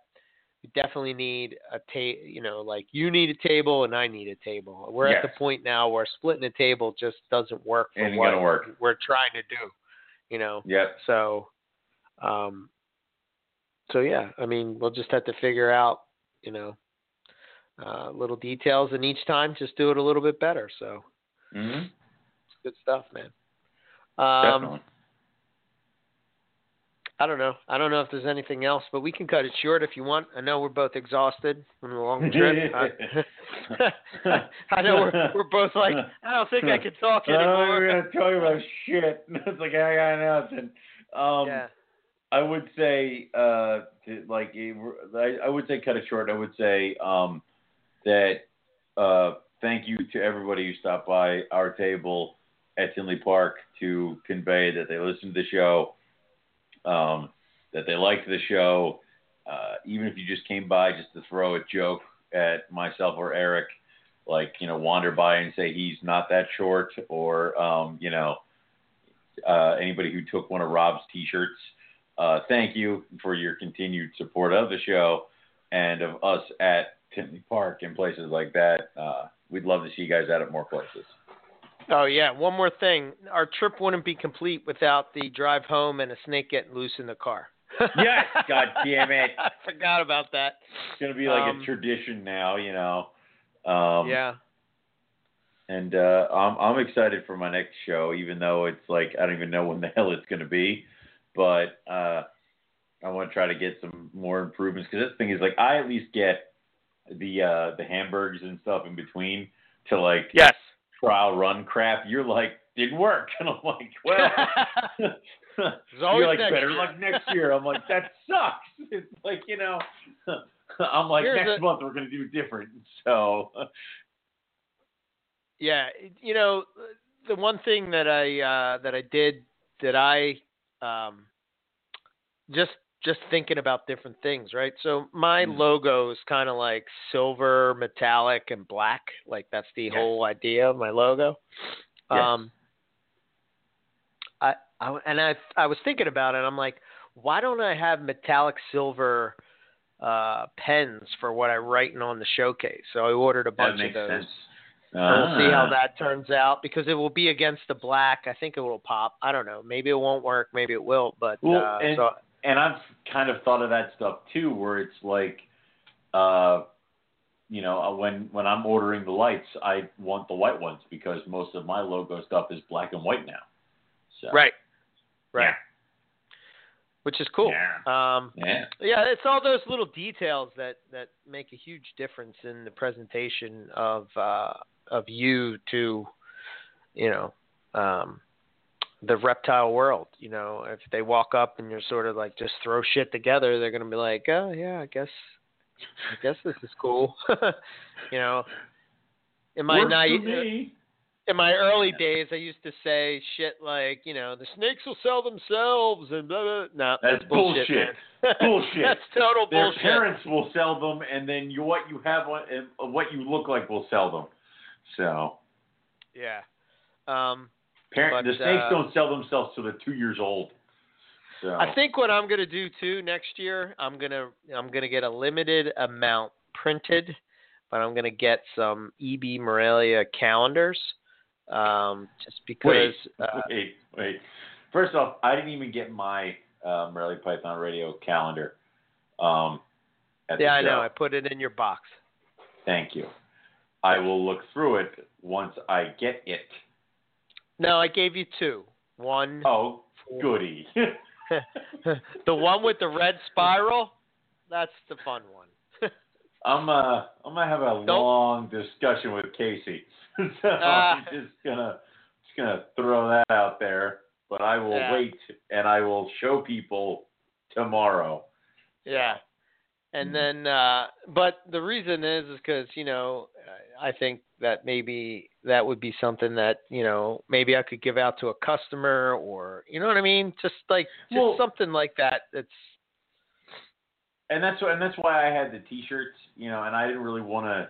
we definitely need a table. You know, like you need a table and I need a table. We're at the point now where splitting a table just doesn't work for Ain't what gonna work. we're trying to do. You know. Yep. So, um, so yeah, I mean, we'll just have to figure out, you know, uh, little details, and each time just do it a little bit better. So hmm it's good stuff, man. Um, Definitely. I don't know. I don't know if there's anything else, but we can cut it short if you want. I know we're both exhausted from the long trip. <laughs> I, <laughs> I know we're we're both like, I don't think I can talk Oh, anymore. we're gonna talk about shit. <laughs> It's like I got nothing. Um, yeah. I would say, uh, to, like, I, I would say cut it short. I would say um, that uh, thank you to everybody who stopped by our table at Tinley Park to convey that they listened to the show, um, that they liked the show. Uh, even if you just came by just to throw a joke at myself or Eric, like you know, wander by and say he's not that short, or um, you know, uh, anybody who took one of Rob's T-shirts. Uh, thank you for your continued support of the show and of us at Tinley Park and places like that. Uh, we'd love to see you guys out at more places. Oh yeah, one more thing. Our trip wouldn't be complete without the drive home and a snake getting loose in the car. <laughs> Yes, God damn it. <laughs> I forgot about that. It's gonna be like Um, a tradition now, you know. Um, yeah. And uh, I'm I'm excited for my next show, even though it's like I don't even know when the hell it's gonna be, but uh, I want to try to get some more improvements because this thing is like I at least get the uh, the hamburgers and stuff in between to like Yes. Trial run crap. You're like didn't work, <laughs> and I'm like, well, <laughs> <laughs> you're like better year. luck next year. I'm like that sucks. It's like you know, I'm like Here's next a- month we're gonna do different. So yeah, you know, the one thing that I uh that I did that I um just just thinking about different things, right? So my Mm. logo is kind of like silver, metallic, and black. Like that's the Yes. whole idea of my logo. Yes. Um, I, I and I I was thinking about it. I'm like, why don't I have metallic silver uh, pens for what I writing on the showcase? So I ordered a bunch of those. sense. We'll see how Ah. that turns out because it will be against the black. I think it will pop. I don't know. Maybe it won't work. Maybe it will. But Well, uh, and- so and I've kind of thought of that stuff too, where it's like, uh, you know, uh, when when I'm ordering the lights, I want the white ones because most of my logo stuff is black and white now. So right, right. which is cool. Yeah. Um, Yeah. yeah, it's all those little details that that make a huge difference in the presentation of uh, of you to, you know, um, the reptile world. You know, if they walk up and you're sort of like just throw shit together, they're gonna be like, oh yeah, I guess, I guess this is cool. <laughs> you know, in my night, in my early days, I used to say shit like, you know, the snakes will sell themselves and blah blah. No, That's bullshit. bullshit. <laughs> Bullshit. That's total Their bullshit. Their parents will sell them, and then you, what you have, what you look like will sell them. So, Yeah. Um, parent, But, the snakes uh, don't sell themselves till they're two years old. So, I think what I'm gonna do too next year, I'm gonna I'm gonna get a limited amount printed, but I'm gonna get some EB Morelia calendars, um, just because. wait, uh, wait, wait. First off, I didn't even get my uh, Morelia Python Radio calendar. Um, at yeah, I know. I put it in your box. Thank you. I will look through it once I get it. No, I gave you two. One, Oh, goody. <laughs> <laughs> the one with the red spiral. That's the fun one. <laughs> I'm uh I'm gonna have a long discussion with Casey. so Ah. I'm just gonna just gonna throw that out there. But I will Yeah. wait and I will show people tomorrow. Yeah. And Mhm. then, uh, but the reason is, is because, you know, I think that maybe that would be something that, you know, maybe I could give out to a customer or, you know what I mean? Just like, just Well- something like that. That's, And that's why and that's why I had the T-shirts, you know, and I didn't really want to.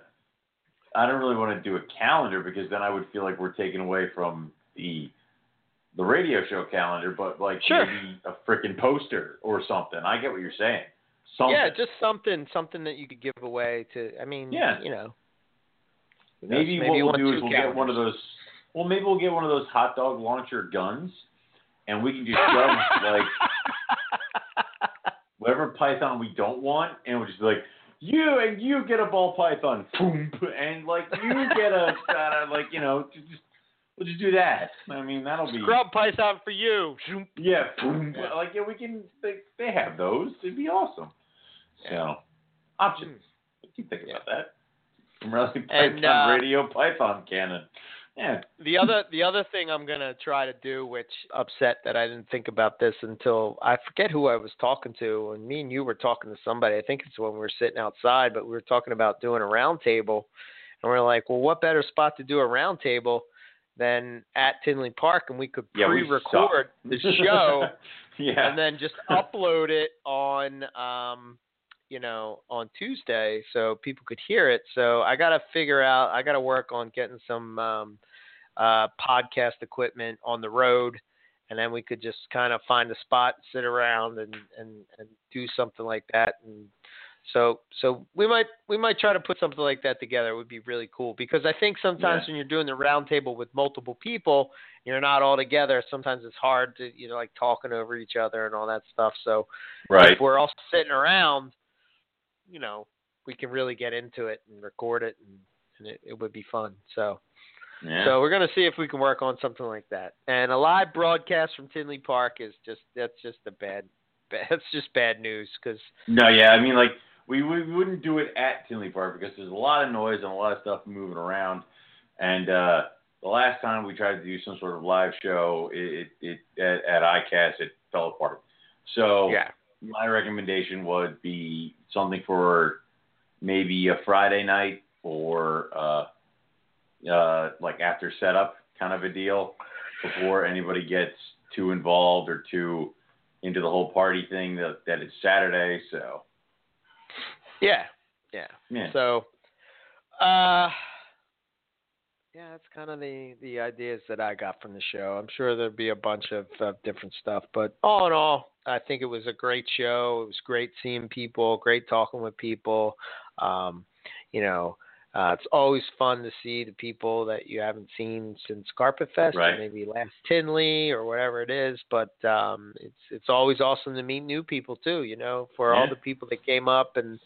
I don't really want to do a calendar because then I would feel like we're taking away from the the radio show calendar, but like Sure. maybe a freaking poster or something. I get what you're saying. Something. yeah, just something, something that you could give away to, I mean, Yeah. you know. Maybe, Maybe what we'll do is we'll get one of those. Well, maybe we'll get one of those hot dog launcher guns, and we can just shove <laughs> like whatever python we don't want, and we'll just be like, you and you get a ball python, boom, and like you get a <laughs> uh, like you know just just- we'll just do that. I mean that'll be Scrub python for you. yeah, boom. Like yeah we can they they have those. It'd be awesome. So options. What do you think about that? From Rally And, Python uh, Radio Python Cannon. Yeah. the other the other thing I'm gonna try to do, which upset that I didn't think about this until I forget who I was talking to, and me and you were talking to somebody. I think it's when we were sitting outside, but we were talking about doing a round table, and we are like, well, what better spot to do a round table than at Tinley Park, and we could Yeah, pre-record suck. the show <laughs> yeah. and then just upload it on um you know on Tuesday so people could hear it. So I got to figure out I got to work on getting some um uh podcast equipment on the road and then we could just kind of find a spot, sit around and and and do something like that and so so we might we might try to put something like that together. It would be really cool because I think sometimes Yeah. when you're doing the roundtable with multiple people, you're not all together. Sometimes it's hard to you know like talking over each other and all that stuff. So right. if we're all sitting around, you know, we can really get into it and record it, and, and it, it would be fun. So, Yeah. so we're gonna see if we can work on something like that. And a live broadcast from Tinley Park is just that's just a bad, bad <laughs> that's just bad news because no, yeah. I mean, like we, we wouldn't do it at Tinley Park because there's a lot of noise and a lot of stuff moving around. And uh, the last time we tried to do some sort of live show, it, it, it at, at ICAST it fell apart. So yeah, my recommendation would be something for maybe a Friday night or uh, uh, like after setup kind of a deal before anybody gets too involved or too into the whole party thing that, that it's Saturday. So, yeah, yeah. yeah. So, uh, yeah, that's kind of the the ideas that I got from the show. I'm sure there'd be a bunch of uh, different stuff, but all in all, I think it was a great show. It was great seeing people, great talking with people. Um, you know, uh, it's always fun to see the people that you haven't seen since Carpet Fest, Right. or maybe last Tinley or whatever it is. But um, it's it's always awesome to meet new people too. You know, for all the people that came up and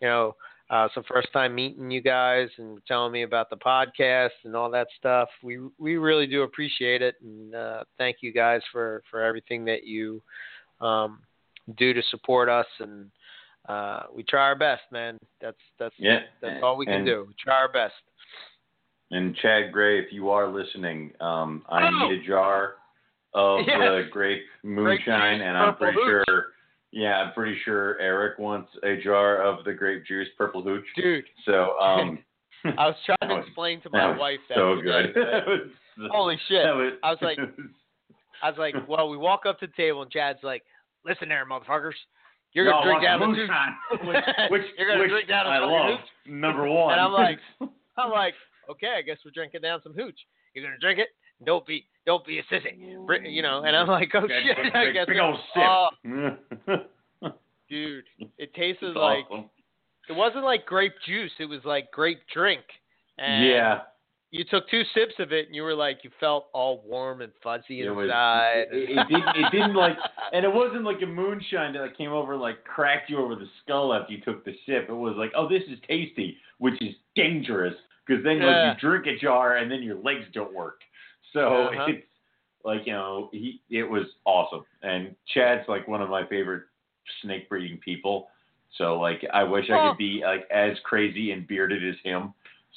you know uh, it's the first time meeting you guys and telling me about the podcast and all that stuff. We we really do appreciate it, and uh, thank you guys for for everything that you um, do to support us, and uh, we try our best, man. That's that's Yeah, that's all we can and- do. We try our best. And Chad Gray, if you are listening, um, I Oh! need a jar of <laughs> Yes. the grape moonshine, juice, and I'm pretty hooch. sure, yeah, I'm pretty sure Eric wants a jar of the grape juice, purple hooch. Dude, So, um, <laughs> I was trying to <laughs> explain to my was wife that so today, good. but- Holy shit. that was- I was like- I was like, well, we walk up to the table and Chad's like, listen there, motherfuckers. You're gonna drink down the moonshine, <laughs> which, <laughs> which, You're gonna which drink down I love. hooch? Number one. And I'm like, <laughs> I'm like, okay, I guess we're drinking down some hooch. You're gonna drink it? Don't be, don't be a sissy, you know. And I'm like, oh shit, big, I guess. big old Oh, sip. dude, it tasted like it wasn't like grape juice. It was like grape drink. And yeah. You took two sips of it, and you were like, you felt all warm and fuzzy It was. inside. It, it didn't. It didn't like, and it wasn't like a moonshine that like, came over and, like cracked you over the skull after you took the sip. It was like, oh, this is tasty, which is dangerous because then Yeah. like, you drink a jar and then your legs don't work. So Uh-huh. it's like you know, he it was awesome. And Chad's like one of my favorite snake breeding people. So like, I wish I could be like as crazy and bearded as him.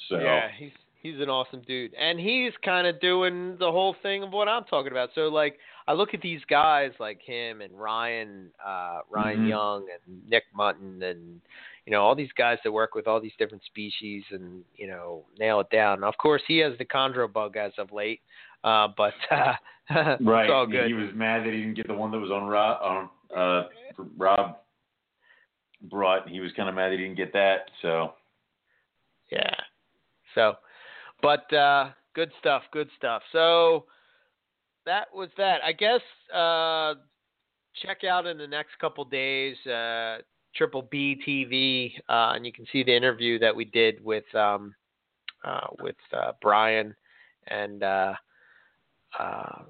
So Yeah, he's he's an awesome dude, and he's kind of doing the whole thing of what I'm talking about. So like, I look at these guys like him and Ryan, uh, Ryan Mhm. Young and Nick Mutton, and you know all these guys that work with all these different species and you know nail it down. Of course, he has the chondro bug as of late, uh, but uh, <laughs> Right. it's all good. He was mad that he didn't get the one that was on Rob. On, uh, Rob brought. He was kind of mad that he didn't get that. So Yeah. So, but uh, good stuff. Good stuff. So that was that. I guess uh, check out in the next couple days uh, Triple B TV, uh, and you can see the interview that we did with um, uh, with uh, Brian, and uh, uh,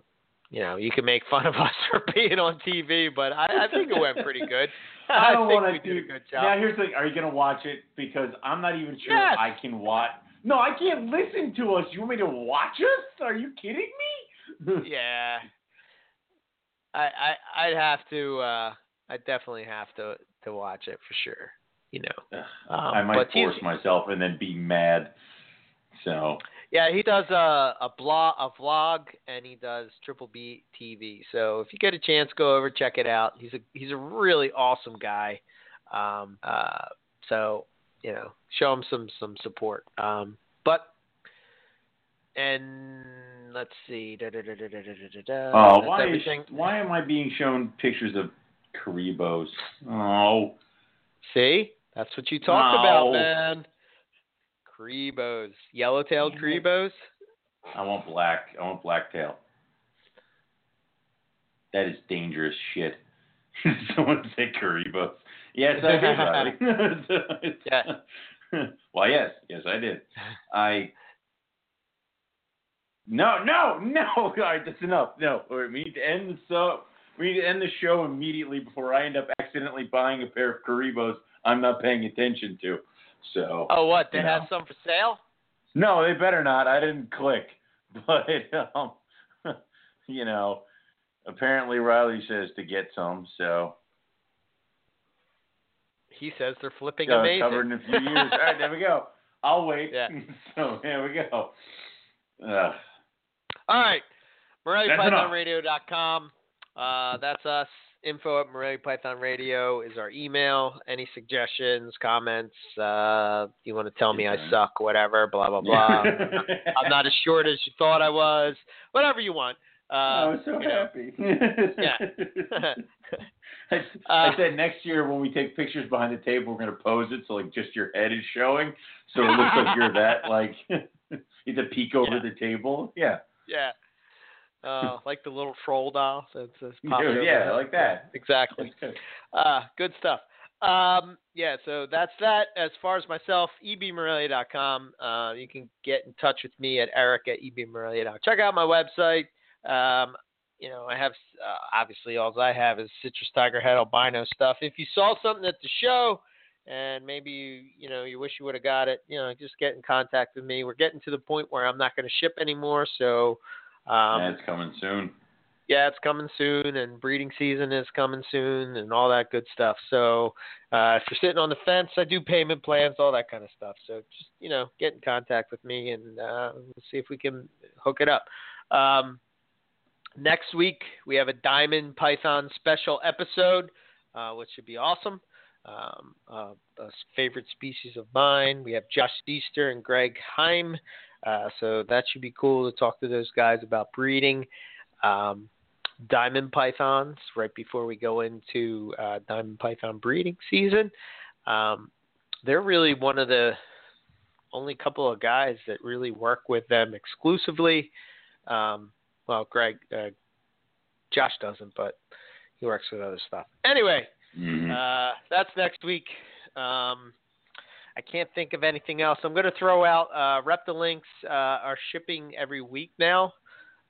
you know you can make fun of <laughs> us for being on TV, but I, I think it went pretty good. <laughs> I don't think we to did do. a good job. Now here's the thing: Are you gonna watch it? Because I'm not even sure Yes. I can watch. No, I can't listen to us. You want me to watch us? Are you kidding me? <laughs> yeah. I I I'd have to uh I definitely have to to watch it for sure. You know. Um, I might but force myself and then be mad. So Yeah, he does a a blog a vlog and he does Triple B TV. So if you get a chance go over check it out. He's a he's a really awesome guy. Um uh so, you know, show them some some support. Um but and let's see. Da, da, da, da, da, da, da, da, Oh, That's why is, why am I being shown pictures of Cribos? Oh, See? That's what you talked No. about, man. Cribos. Yellow-tailed Damn. Cribos? I want black. I want blacktail. That is dangerous shit. <laughs> Someone said Cribos. Yes, I did, <laughs> Yeah. well, yes, yes, I did. I. No, no, no. <laughs> All right, that's enough. No, all right, we need to end the so. We need to end the show immediately before I end up accidentally buying a pair of Cribos I'm not paying attention to. So. Oh, what? They have know. some for sale? No, they better not. I didn't click. <laughs> But um, you know, apparently Riley says to get some, so He says they're flipping uh, amazing. covered in a few years. <laughs> All right, there we go. I'll wait. Yeah. <laughs> so there we go. Ugh. All right. MoreliaPythonRadio.com. Uh, that's us. Info at Morelia Python Radio is our email. Any suggestions, comments? Uh, you want to tell me I suck, whatever, blah, blah, blah. <laughs> I'm not as short as you thought I was. Whatever you want. Uh, I was so you know. happy. Yeah. I, Uh, I said next year when we take pictures behind the table, we're gonna pose it so like just your head is showing, so it looks like you're that <laughs> like you have to peek over Yeah. the table. Yeah. Yeah. Uh, <laughs> like the little troll doll that's that's Yeah, yeah, like that. Exactly. Uh, good stuff. Um, yeah, so that's that. As far as myself, ebmorelia.com. Uh, you can get in touch with me at eric at ebmorelia.com. Check out my website. Um, you know, I have, uh, obviously, all I have is citrus tiger head albino stuff. If you saw something at the show and maybe, you, you know, you wish you would have got it, you know, just get in contact with me. We're getting to the point where I'm not going to ship anymore. So, um, That's coming soon. yeah, it's coming soon, and breeding season is coming soon, and all that good stuff. So, uh, if you're sitting on the fence, I do payment plans, all that kind of stuff. So, just you know, get in contact with me, and uh, we'll see if we can hook it up. Um, next week we have a diamond python special episode, uh, which should be awesome. Um, uh, a favorite species of mine. We have Josh Easter and Greg Heim. Uh, so that should be cool to talk to those guys about breeding. Um, diamond pythons right before we go into uh, diamond python breeding season. Um, they're really one of the only couple of guys that really work with them exclusively. Um, well, Greg, uh, Josh doesn't, but he works with other stuff. Anyway, Mhm. uh, that's next week. Um, I can't think of anything else. I'm going to throw out uh, Reptilinks uh, are shipping every week now.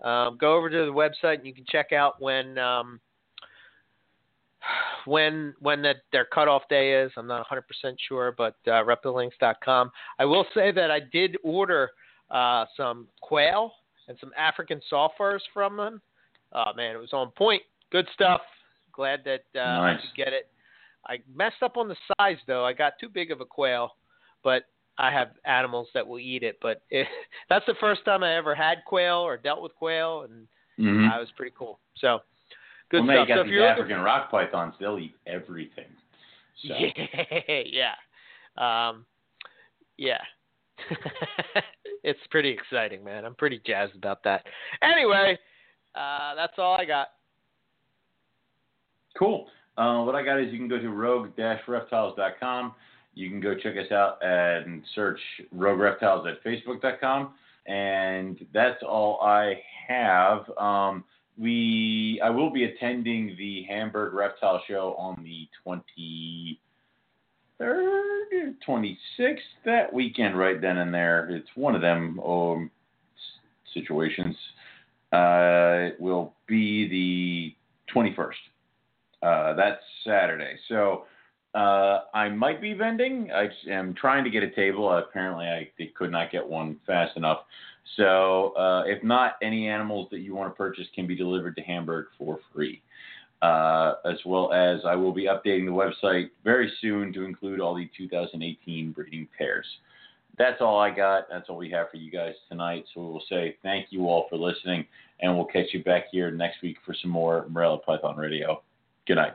Um, go over to the website and you can check out when um, when when that their cutoff day is. I'm not 100% sure, but uh, reptilinks.com. I will say that I did order uh, some quail and some African soft furs from them. Oh man, it was on point. Good stuff. Glad that uh, I could get it. I messed up on the size though. I got too big of a quail, but I have animals that will eat it. But it, <laughs> that's the first time I ever had quail or dealt with quail, and Mhm. uh, it was pretty cool. So good well, stuff. you So got if these you're looking- African rock pythons; they'll eat everything. So. Yeah, <laughs> yeah, um, yeah. <laughs> it's pretty exciting, man. I'm pretty jazzed about that. Anyway, uh, that's all I got. Cool. Uh, what I got is you can go to rogue-reptiles.com. You can go check us out and search Rogue Reptiles at facebook.com. And that's all I have. Um, we I will be attending the Hamburg Reptile Show on the 23rd, 26th, that weekend right then and there. It's one of them um, situations. Uh, it will be the 21st. Uh, that's Saturday. So uh, I might be vending. I am trying to get a table. Apparently, I could not get one fast enough. So uh, if not, any animals that you want to purchase can be delivered to Hamburg for free. Uh, as well as I will be updating the website very soon to include all the 2018 breeding pairs. That's all I got. That's all we have for you guys tonight. So we will say thank you all for listening, and we'll catch you back here next week for some more Morelia Python Radio. Good night.